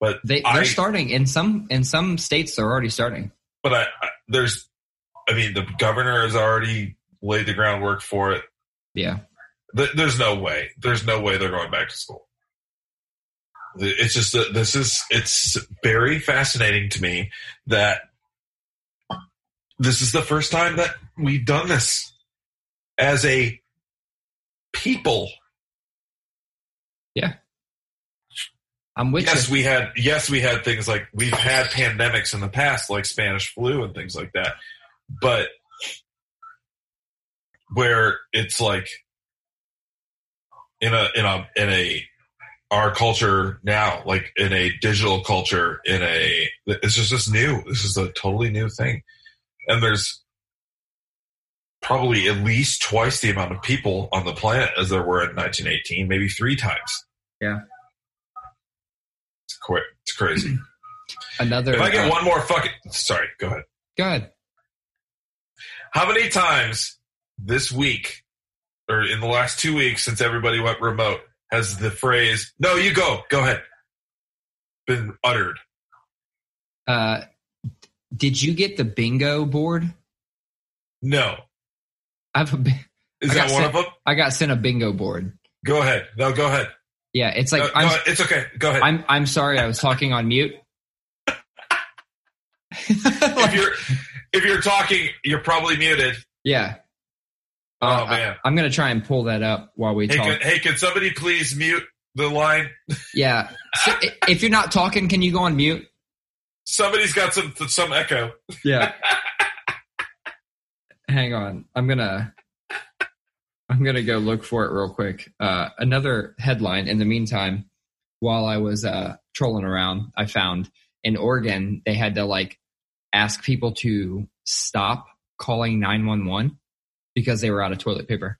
but They they're I- starting in some in some states. They're already starting. but I, I there's I mean the governor has already laid the groundwork for it. Yeah, Th- There's no way. There's no way they're going back to school. It's just that this is it's very fascinating to me that this is the first time that we've done this as a people. Yeah. I'm with yes, you. we had yes, we had things like we've had pandemics in the past, like Spanish flu and things like that. But where it's like in a in a in a our culture now, like in a digital culture, in a it's just this new. This is a totally new thing, and there's probably at least twice the amount of people on the planet as there were in 1918, maybe three times. Yeah. It's quick. It's crazy. Another. if I get uh, one more fucking, sorry, go ahead. Go ahead. How many times this week or in the last two weeks since everybody went remote has the phrase, no, you go, go ahead, been uttered? Uh, did you get the bingo board? No. I have a. bi- Is I that one sent- of them? I got sent a bingo board. Go ahead. No, go ahead. Yeah, it's like No, no, I'm. it's okay. Go ahead. I'm. I'm sorry. I was talking on mute. if you're if you're talking, you're probably muted. yeah. Oh, man. I, am gonna try and pull that up while we Hey, talk. can, hey, can somebody please mute the line? Yeah. So, if you're not talking, can you go on mute? Somebody's got some some echo. Yeah. Hang on. I'm gonna I'm gonna go look for it real quick. Uh, another headline. In the meantime, while I was uh, trolling around, I found in Oregon they had to like ask people to stop calling 911 because they were out of toilet paper.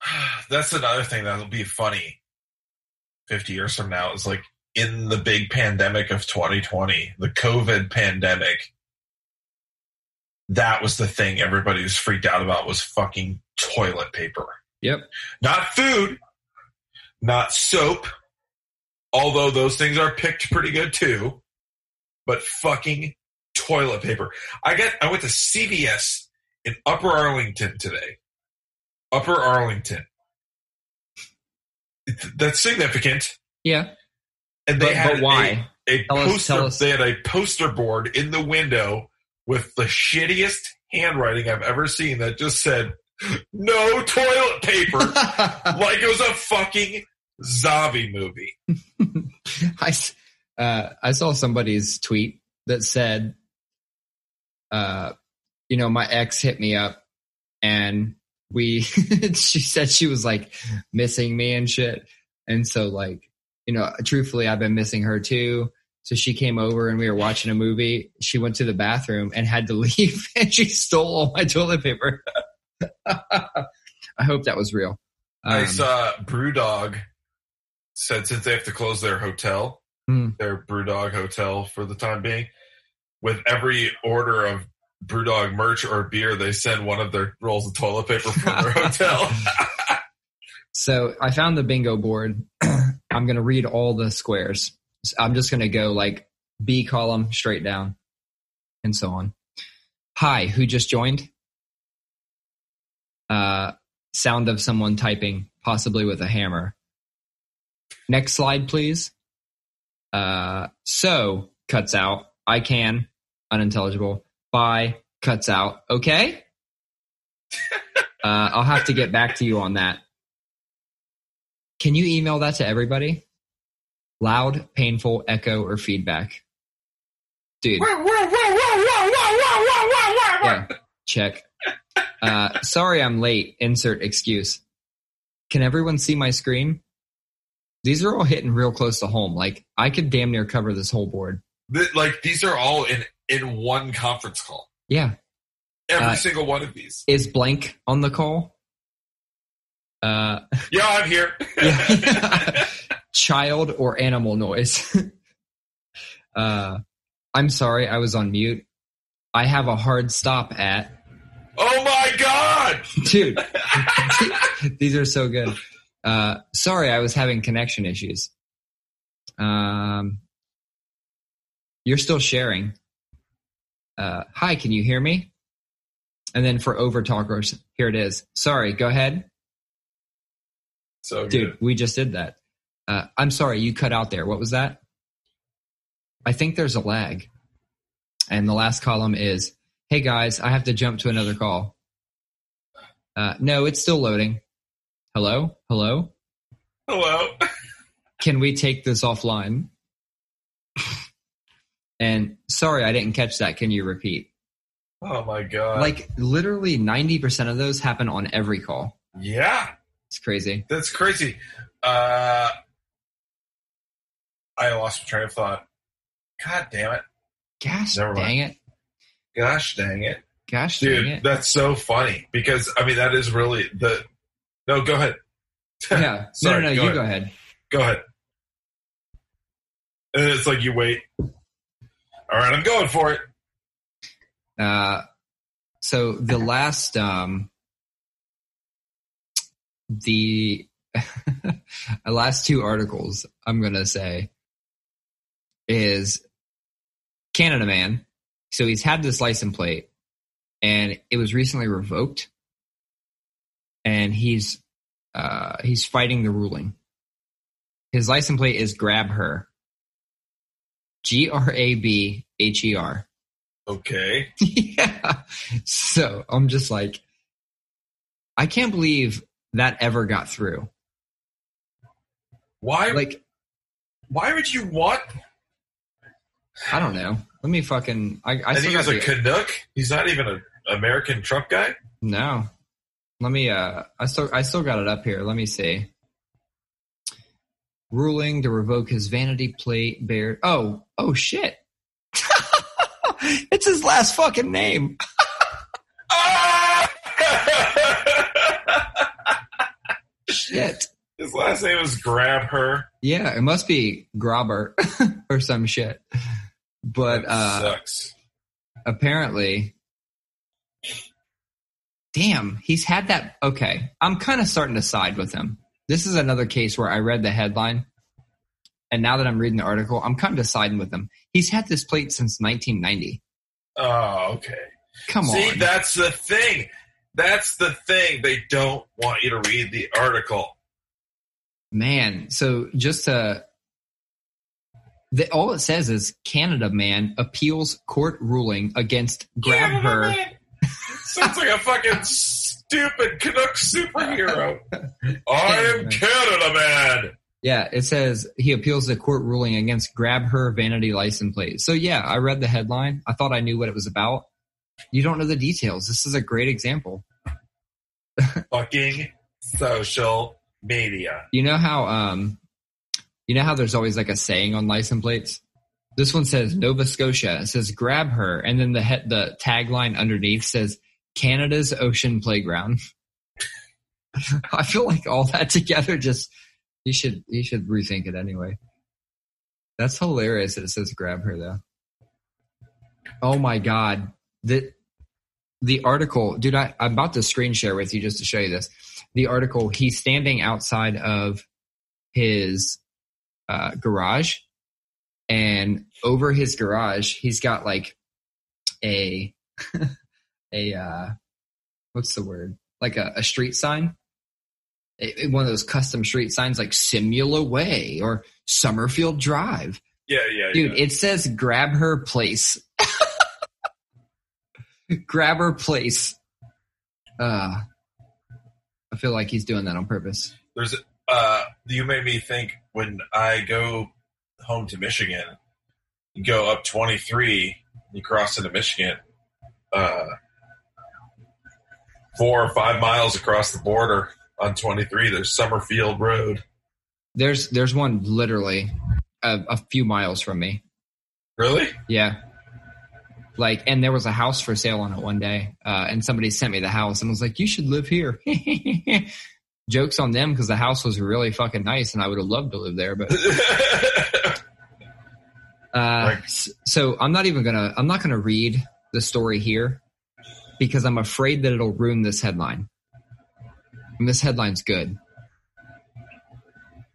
That's another thing that'll be funny 50 years from now is like in the big pandemic of 2020, the COVID pandemic. That was the thing everybody was freaked out about was fucking toilet paper. Yep. Not food, not soap, although those things are picked pretty good too, but fucking toilet paper. I got I went to CVS in Upper Arlington today. Upper Arlington. That's significant. Yeah. And they But, had but why? a, a us- poster. tell us. They had a poster board in the window with the shittiest handwriting I've ever seen that just said "No toilet paper," like it was a fucking zombie movie. I, uh, I saw somebody's tweet that said, uh, you know, my ex hit me up and we, she said she was like missing me and shit. And so like, you know, truthfully, I've been missing her too. So she came over and we were watching a movie. She went to the bathroom and had to leave and she stole all my toilet paper. I hope that was real. I Um, saw BrewDog said since they have to close their hotel, Hmm. their BrewDog hotel for the time being, with every order of BrewDog merch or beer, they send one of their rolls of toilet paper from their hotel. So I found the bingo board. I'm going to read all the squares. I'm just going to go like B column straight down and so on. Hi, who just joined? Uh, sound of someone typing, possibly with a hammer. Next slide, please. Uh, so cuts out. I can, unintelligible. Bye, cuts out. Okay. Uh, I'll have to get back to you on that. Can you email that to everybody? Loud, painful, echo, or feedback? Dude, yeah, check. Uh, sorry I'm late. Insert excuse. Can everyone see my screen? These are all hitting real close to home. Like, I could damn near cover this whole board. Like these are all in in one conference call. Yeah. Every Uh, single one of these. Is blank on the call? Uh, Yeah, I'm here. Yeah. child or animal noise. uh, I'm sorry, I was on mute. I have a hard stop at. oh my god! Dude, these are so good. Uh, sorry, I was having connection issues. Um, you're still sharing. Uh, hi, can you hear me? And then for over talkers, here it is. Sorry, go ahead. So Dude, good. we just did that. Uh, I'm sorry, you cut out there. What was that? I think there's a lag. And the last column is, hey guys, I have to jump to another call. Uh, no, it's still loading. Hello? Hello? Hello. Can we take this offline? And sorry, I didn't catch that. Can you repeat? Oh my god! Like literally ninety percent of those happen on every call. yeah, It's crazy. that's crazy. Uh, I lost my train of thought. God damn it! Gosh Never mind. dang it. Gosh dang it, Gosh dang dude! That's so funny because I mean that is really the. No, go ahead. Yeah. Sorry, no, no, no. go you ahead. go ahead. Go ahead. And it's like you wait. All right, I'm going for it. Uh, so the last, um, the last two articles I'm gonna say is Canada man. So he's had this license plate, and it was recently revoked, and he's uh, he's fighting the ruling. His license plate is grab her. G R A B H E R. Okay. yeah. So I'm just like, I can't believe that ever got through. Why? Like, why would you want? I don't know. Let me fucking. I, I and still he was got a Canuck. He's not even an American truck guy. no. Let me. Uh, I still. I still got it up here. Let me see. Ruling to revoke his vanity plate. Bear. Oh. Oh shit. it's his last fucking name. Shit. His last name is Grab Her. Yeah, it must be Grobber or some shit. But That uh, sucks. apparently damn he's had that okay i'm kind of starting to side with him this is another case where i read the headline and now that i'm reading the article i'm kind of siding with him he's had this plate since 1990 Oh, okay. come See, on See, that's the thing. That's the thing. They don't want you to read the article. man so just to the, all it says is canada man appeals court ruling against grab Canada her Man. Sounds like a fucking stupid Canuck superhero. I am Canada Man. Yeah, it says he appeals the court ruling against grab her vanity license plate. So yeah, I read the headline. I thought I knew what it was about. You don't know the details. This is a great example. Fucking social media. You know how um you know how there's always like a saying on license plates? This one says Nova Scotia. It says grab her and then the he- the tagline underneath says Canada's Ocean Playground. I feel like all that together just you should you should rethink it anyway. That's hilarious that it says grab her though. Oh my god. The the article, dude, I, I'm about to screen share with you just to show you this. The article, he's standing outside of his uh, garage, and over his garage, he's got like a a uh, what's the word? Like a, a street sign, A- a- one of those custom street signs, like Simula Way or Summerfield Drive. Yeah, yeah, Dude, yeah. it says grab her place. grab her place. Uh, I feel like he's doing that on purpose. There's uh you made me think when I go home to Michigan, you go up 23, you cross into Michigan, uh, four or five miles across the border on 23, there's Summerfield Road. There's there's one literally a, a few miles from me. Really? Yeah. Like, and there was a house for sale on it one day, uh, and somebody sent me the house and was like, "You should live here." Jokes on them because the house was really fucking nice, and I would have loved to live there. But uh, Right. so I'm not even gonna I'm not gonna read the story here because I'm afraid that it'll ruin this headline. And this headline's good.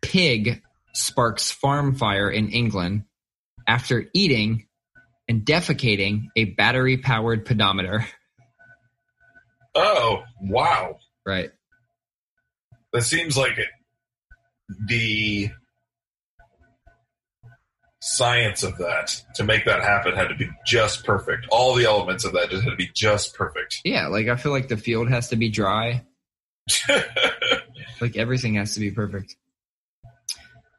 Pig sparks farm fire in England after eating and defecating a battery powered pedometer. oh, wow. Right. That seems like it, the science of that to make that happen had to be just perfect. All the elements of that just had to be just perfect. Yeah, like I feel like the field has to be dry. Like everything has to be perfect.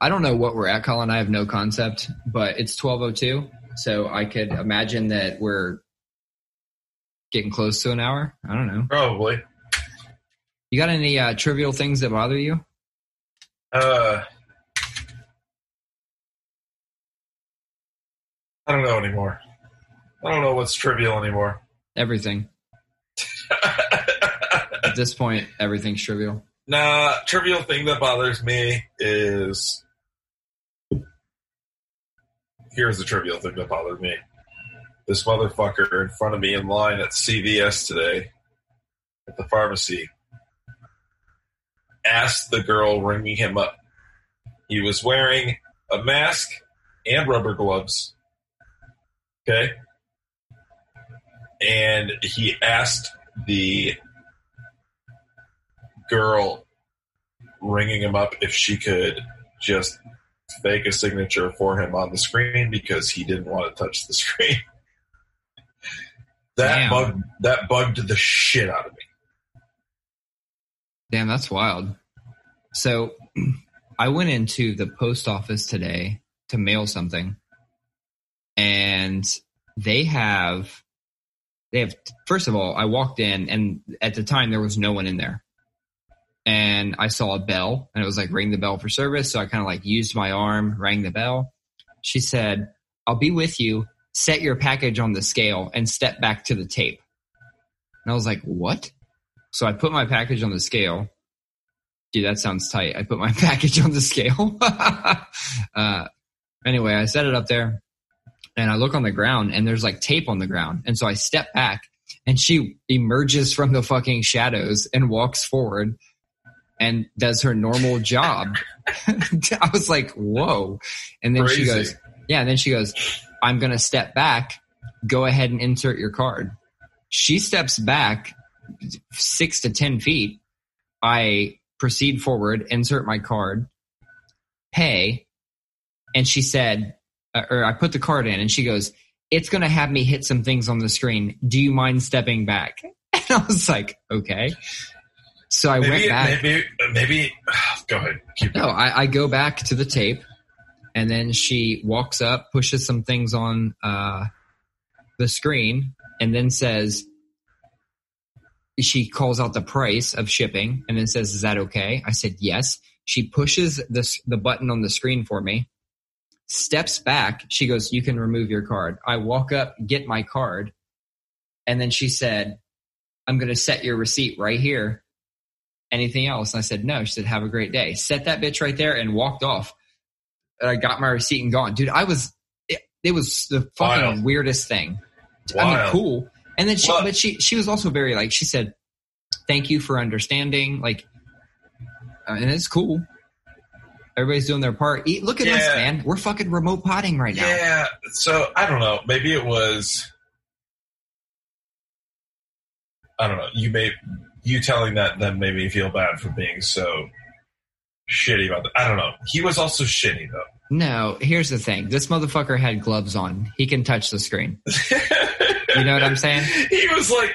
I don't know what we're at, Colin. I have no concept, but it's twelve oh two, so I could imagine that we're Getting close to an hour. I don't know. Probably. You got any uh, trivial things that bother you? Uh, I don't know anymore. I don't know what's trivial anymore. Everything. At this point, everything's trivial. nah, trivial thing that bothers me is. Here's the trivial thing that bothered me. This motherfucker in front of me in line at CVS today, at the pharmacy, asked the girl ringing him up. He was wearing a mask and rubber gloves. Okay? And he asked the girl ringing him up if she could just fake a signature for him on the screen because he didn't want to touch the screen. that Damn. bugged that bugged the shit out of me. Damn, that's wild. So I went into the post office today to mail something, and they have they have first of all, I walked in and at the time there was no one in there. And I saw a bell and it was like ring the bell for service. So I kind of like used my arm, rang the bell. She said, I'll be with you. Set your package on the scale and step back to the tape. And I was like, what? So I put my package on the scale. Dude, that sounds tight. I put my package on the scale. uh, anyway, I set it up there and I look on the ground and there's like tape on the ground. And so I step back and she emerges from the fucking shadows and walks forward and does her normal job. I was like, whoa. And then she goes, yeah. And then she goes, I'm going to step back. Go ahead and insert your card. She steps back six to 10 feet. I proceed forward, insert my card, pay. And she said, or I put the card in and she goes, it's going to have me hit some things on the screen. Do you mind stepping back? And I was like, okay. So I went back. maybe, maybe. Go ahead. Keep No. I, I go back to the tape, and then she walks up, pushes some things on uh, the screen, and then says, she calls out the price of shipping, and then says, "Is that okay?" I said, "Yes." She pushes this the button on the screen for me, steps back. She goes, "You can remove your card." I walk up, get my card, and then she said, "I'm going to set your receipt right here." anything else? And I said, no. She said, have a great day. Set that bitch right there and walked off. And I got my receipt and gone. Dude, I was, it, it was the fucking Wild. weirdest thing. I mean, cool. And then she, Well- but she, she was also very like, she said, thank you for understanding. Like, uh, and it's cool. Everybody's doing their part. Eat, look at us, man. We're fucking remote potting right now. Yeah. So I don't know. Maybe it was. I don't know. You may you telling that then made me feel bad for being so shitty about that. I don't know. He was also shitty though. No, here's the thing. This motherfucker had gloves on. He can touch the screen. You know what I'm saying? he was like,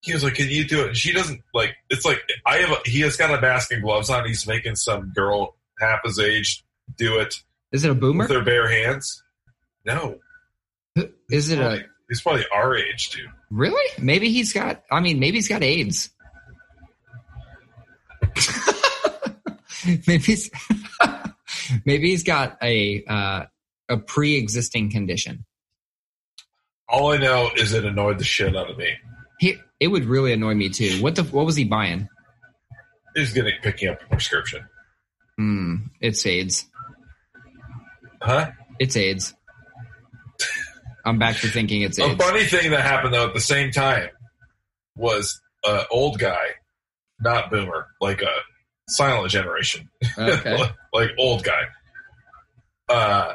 he was like, "Can you do it?" She doesn't like. It's like I have. A, he has got a mask and gloves on. He's making some girl half his age do it Is it a boomer? with their bare hands. No, Is it a he's probably our age, dude. Really? Maybe he's got. I mean, maybe he's got AIDS. maybe he's, maybe he's got a uh, a pre-existing condition. All I know is it annoyed the shit out of me. He, it would really annoy me too. What the? What was he buying? He's getting picking up a prescription, Hmm. It's AIDS. huh? It's AIDS. I'm back to thinking it's A funny thing that happened though at the same time was an old guy, not boomer, like a silent generation, Okay. like old guy. Uh,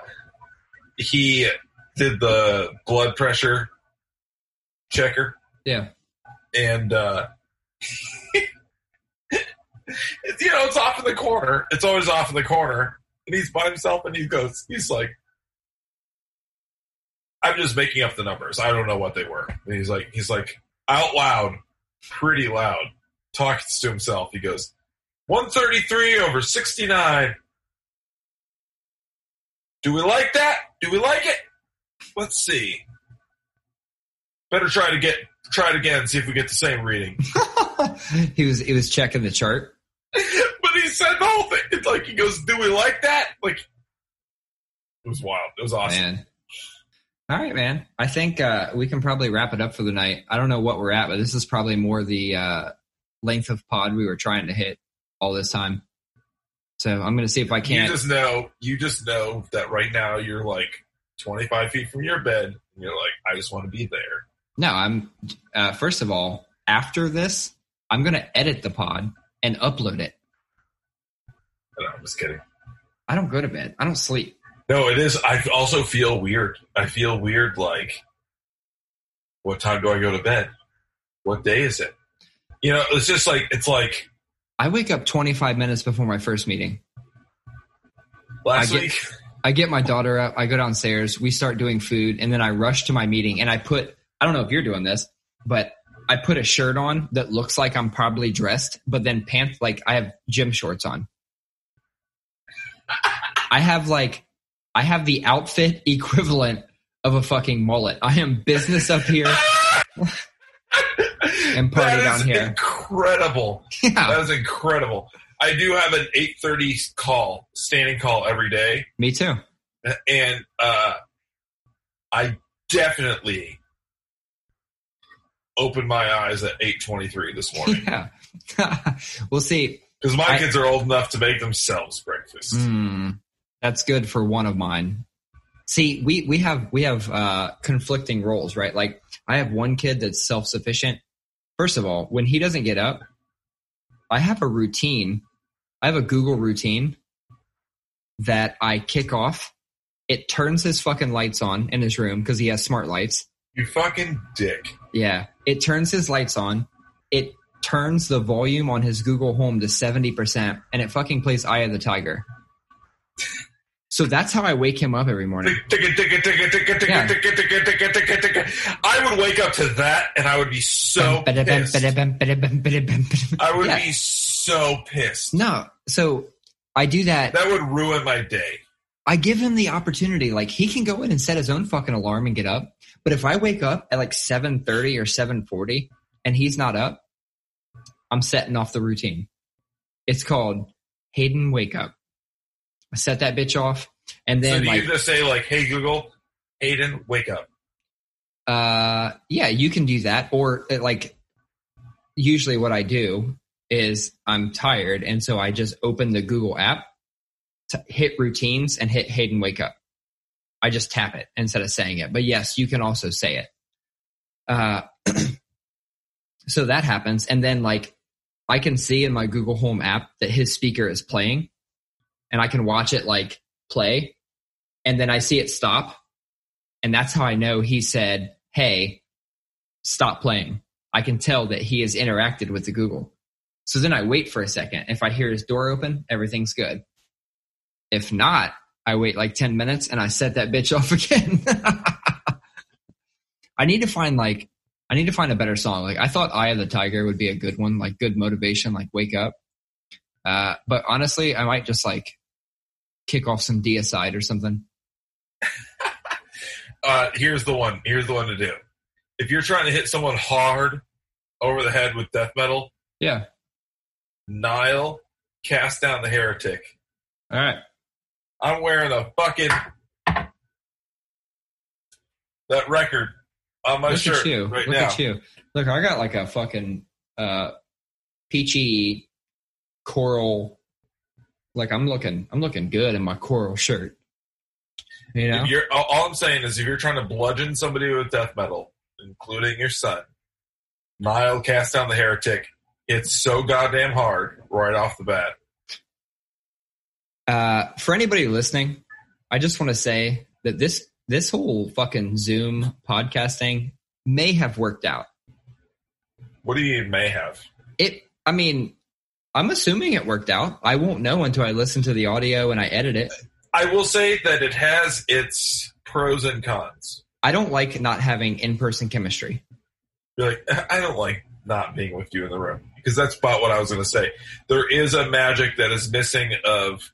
he did the blood pressure checker, Yeah. and uh, it's, you know it's off in the corner. It's always off in the corner, and he's by himself, and he goes, he's like. I'm just making up the numbers. I don't know what they were. And he's like, he's like out loud, pretty loud, talking to himself. He goes, 133 over 69. Do we like that? Do we like it? Let's see. better try to get try it again, see if we get the same reading. he was he was checking the chart. He said the whole thing. It's like he goes, "Do we like that?" Like it was wild. It was awesome. Man. All right, man. I think uh, we can probably wrap it up for the night. I don't know what we're at, but this is probably more the uh, length of pod we were trying to hit all this time. So I'm going to see if I can. You just know, you just know that right now you're like 25 feet from your bed. And you're like, I just want to be there. No, I'm. Uh, first of all, after this, I'm going to edit the pod and upload it. No, I'm just kidding. I don't go to bed. I don't sleep. No, it is. I also feel weird. I feel weird. Like, what time do I go to bed? What day is it? You know, it's just like it's like I wake up 25 minutes before my first meeting. last I get- week. I get my daughter up. I go downstairs. We start doing food, and then I rush to my meeting. And I put. I don't know if you're doing this, but I put a shirt on that looks like I'm probably dressed, but then pants like I have gym shorts on. I have like I have the outfit equivalent of a fucking mullet. I am business up here and party That down is here. Incredible. Yeah, That is incredible. I do have an 8:30 call, standing call every day, me too. and uh, I definitely opened my eyes at 8:23 this morning Yeah, we'll see. because my I- kids are old enough to make themselves breakfast. Mm, that's good for one of mine. See, we we have we have uh, conflicting roles, right? Like I have one kid that's self sufficient. First of all, when he doesn't get up, I have a routine. I have a Google routine that I kick off. It turns his fucking lights on in his room because he has smart lights. You fucking dick. Yeah, it turns his lights on. It turns the volume on his Google Home to 70% and it fucking plays Eye of the Tiger. So that's how I wake him up every morning. I would wake up to that and I would be so pissed. I would be so pissed. No, so I do that. That would ruin my day. I give him the opportunity. Like he can go in and set his own fucking alarm and get up. But if I wake up at like 7:30 or 7:40 and he's not up, I'm setting off the routine. It's called Hayden Wake Up. Set that bitch off and So then do like you just say like, "Hey Google, Hayden, wake up." Uh, yeah, you can do that. Or uh, like, usually what I do is I'm tired, and so I just open the Google app, hit routines, and hit Hayden wake up. I just tap it instead of saying it. But yes, you can also say it. Uh, so that happens, and then like I can see in my Google Home app that his speaker is playing, and I can watch it like play, and then I see it stop, and that's how I know he said, Hey, stop playing. I can tell that he has interacted with the Google. So then I wait for a second. If I hear his door open, everything's good. If not, I wait like 10 minutes and I set that bitch off again. I need to find like, I need to find a better song. Like I thought Eye of the Tiger would be a good one, like good motivation, like wake up. Uh, but honestly, I might just like kick off some deicide or something. Uh, here's the one. Here's the one to do. If you're trying to hit someone hard over the head with death metal, Yeah. Nile, cast down the heretic. All right. I'm wearing a fucking that record on my Look shirt at you. right Look now. at you. Look, I got like a fucking uh peachy coral like I'm looking I'm looking good in my coral shirt. You know? If you're, all, all I'm saying is, if you're trying to bludgeon somebody with death metal, including your son, Nile cast down the heretic. It's so goddamn hard right off the bat. Uh for anybody listening, I just want to say that this this whole fucking Zoom podcasting may have worked out. What do you mean may have? It I mean, I'm assuming it worked out. I won't know until I listen to the audio and I edit it. I will say that it has its pros and cons. I don't like not having in-person chemistry. You're like, I don't like not being with you in the room because that's about what I was going to say. There is a magic that is missing of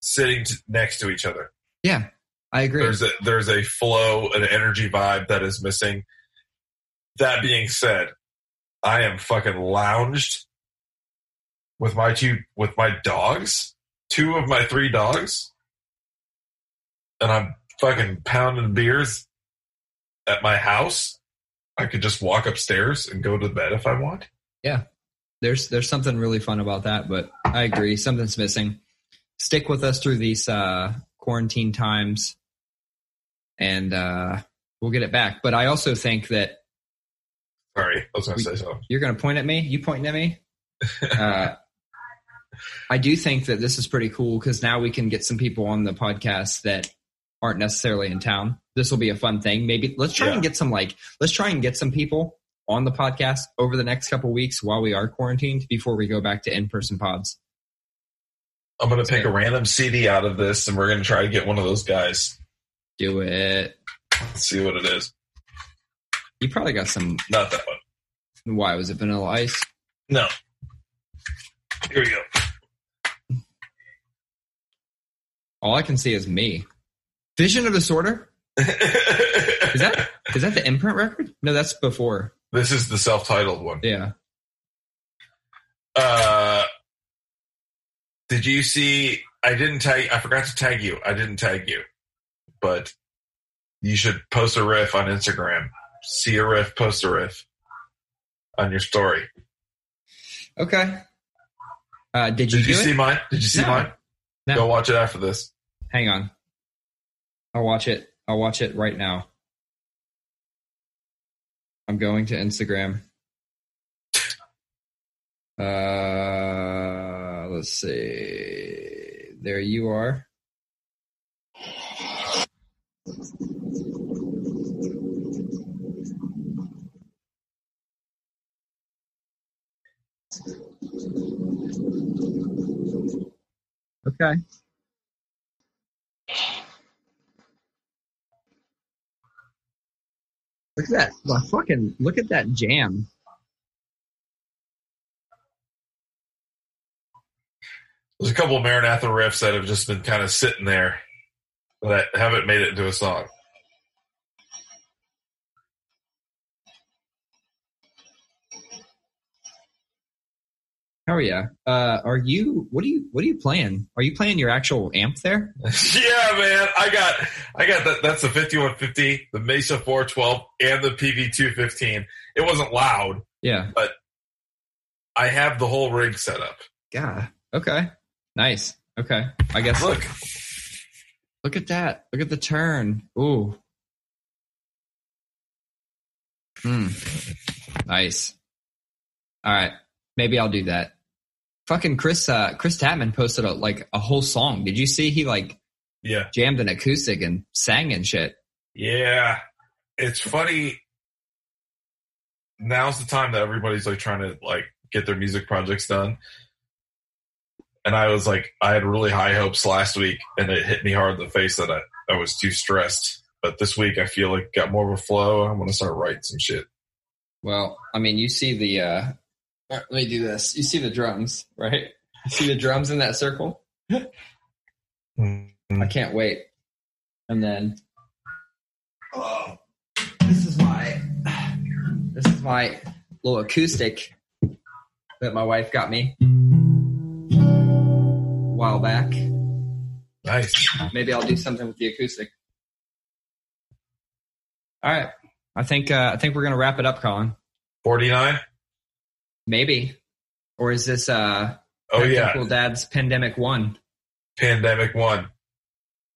sitting t- next to each other. Yeah, I agree. There's a there's a flow, an energy vibe that is missing. that being said, I am fucking lounged with my two with my dogs, two of my three dogs, and I'm fucking pounding beers at my house. I could just walk upstairs and go to bed if I want. Yeah. There's there's something really fun about that, but I agree, something's missing. Stick with us through these uh, quarantine times, and uh, we'll get it back. But I also think that Sorry, I was going to say something. you're going to point at me. You pointing at me? Uh, I do think that this is pretty cool because now we can get some people on the podcast that aren't necessarily in town. This will be a fun thing. Maybe let's try Yeah. and get some like let's try and get some people on the podcast over the next couple weeks while we are quarantined before we go back to in person pods. I'm going to pick a random CD out of this, and we're going to try to get one of those guys. Do it. Let's see what it is. You probably got some. Not that one. Why was it Vanilla Ice? No. Here we go. All I can see is me. Vision of Disorder. Is that is that the imprint record? No, that's before. this is the self-titled one. Yeah. Uh, did you see? I didn't tag. I forgot to tag you. I didn't tag you, but you should post a riff on Instagram. See a riff, post a riff on your story. Okay. Uh, did you Did you it? see mine? Did you see No. mine? No. Go watch it after this. Hang on. I'll watch it. I'll watch it right now. I'm going to Instagram. Uh, let's see. There you are. Okay. Look at that. Well, fucking look at that jam. There's a couple of Maranatha riffs that have just been kind of sitting there that haven't made it into a song. Oh yeah. Uh, are you? What are you? What are you playing? Are you playing your actual amp there? yeah, man. I got I got that that's the 5150, the Mesa 412, and the PV 215. It wasn't loud. Yeah. But I have the whole rig set up. Yeah. Okay. Nice. Okay. I guess. Look, Look at that. Look at the turn. Ooh. Hmm. Nice. All right. Maybe I'll do that. Fucking Chris. Uh, Chris Tatman posted a, like a whole song. Did you see? He like yeah. jammed an acoustic and sang and shit. Yeah. It's funny. Now's the time that everybody's like trying to like get their music projects done. And I was like, I had really high hopes last week and it hit me hard in the face that I, I was too stressed. But this week I feel like got more of a flow. I'm gonna start writing some shit. Well, I mean, you see the. Uh, right, let me do this. You see the drums, right? You see the drums in that circle. I can't wait. And then, oh, this is my this is my little acoustic that my wife got me a while back. Nice. Maybe I'll do something with the acoustic. All right, I think uh, I think we're gonna wrap it up, Colin. 49? Maybe, or is this uh? Oh yeah. Technical Dad's Pandemic One? Pandemic one.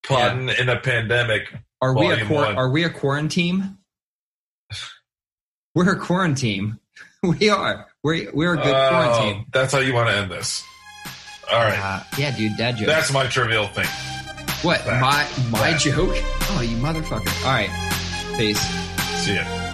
Plotting in a pandemic. Are we a quar- are we a quarantine? We're a quarantine. We are. We're we're a good Oh, quarantine. That's how you want to end this. All right. Uh, yeah, dude, dad joke. That's my trivial thing. what that. my my That. joke? Oh, you motherfucker! All right, peace. See ya.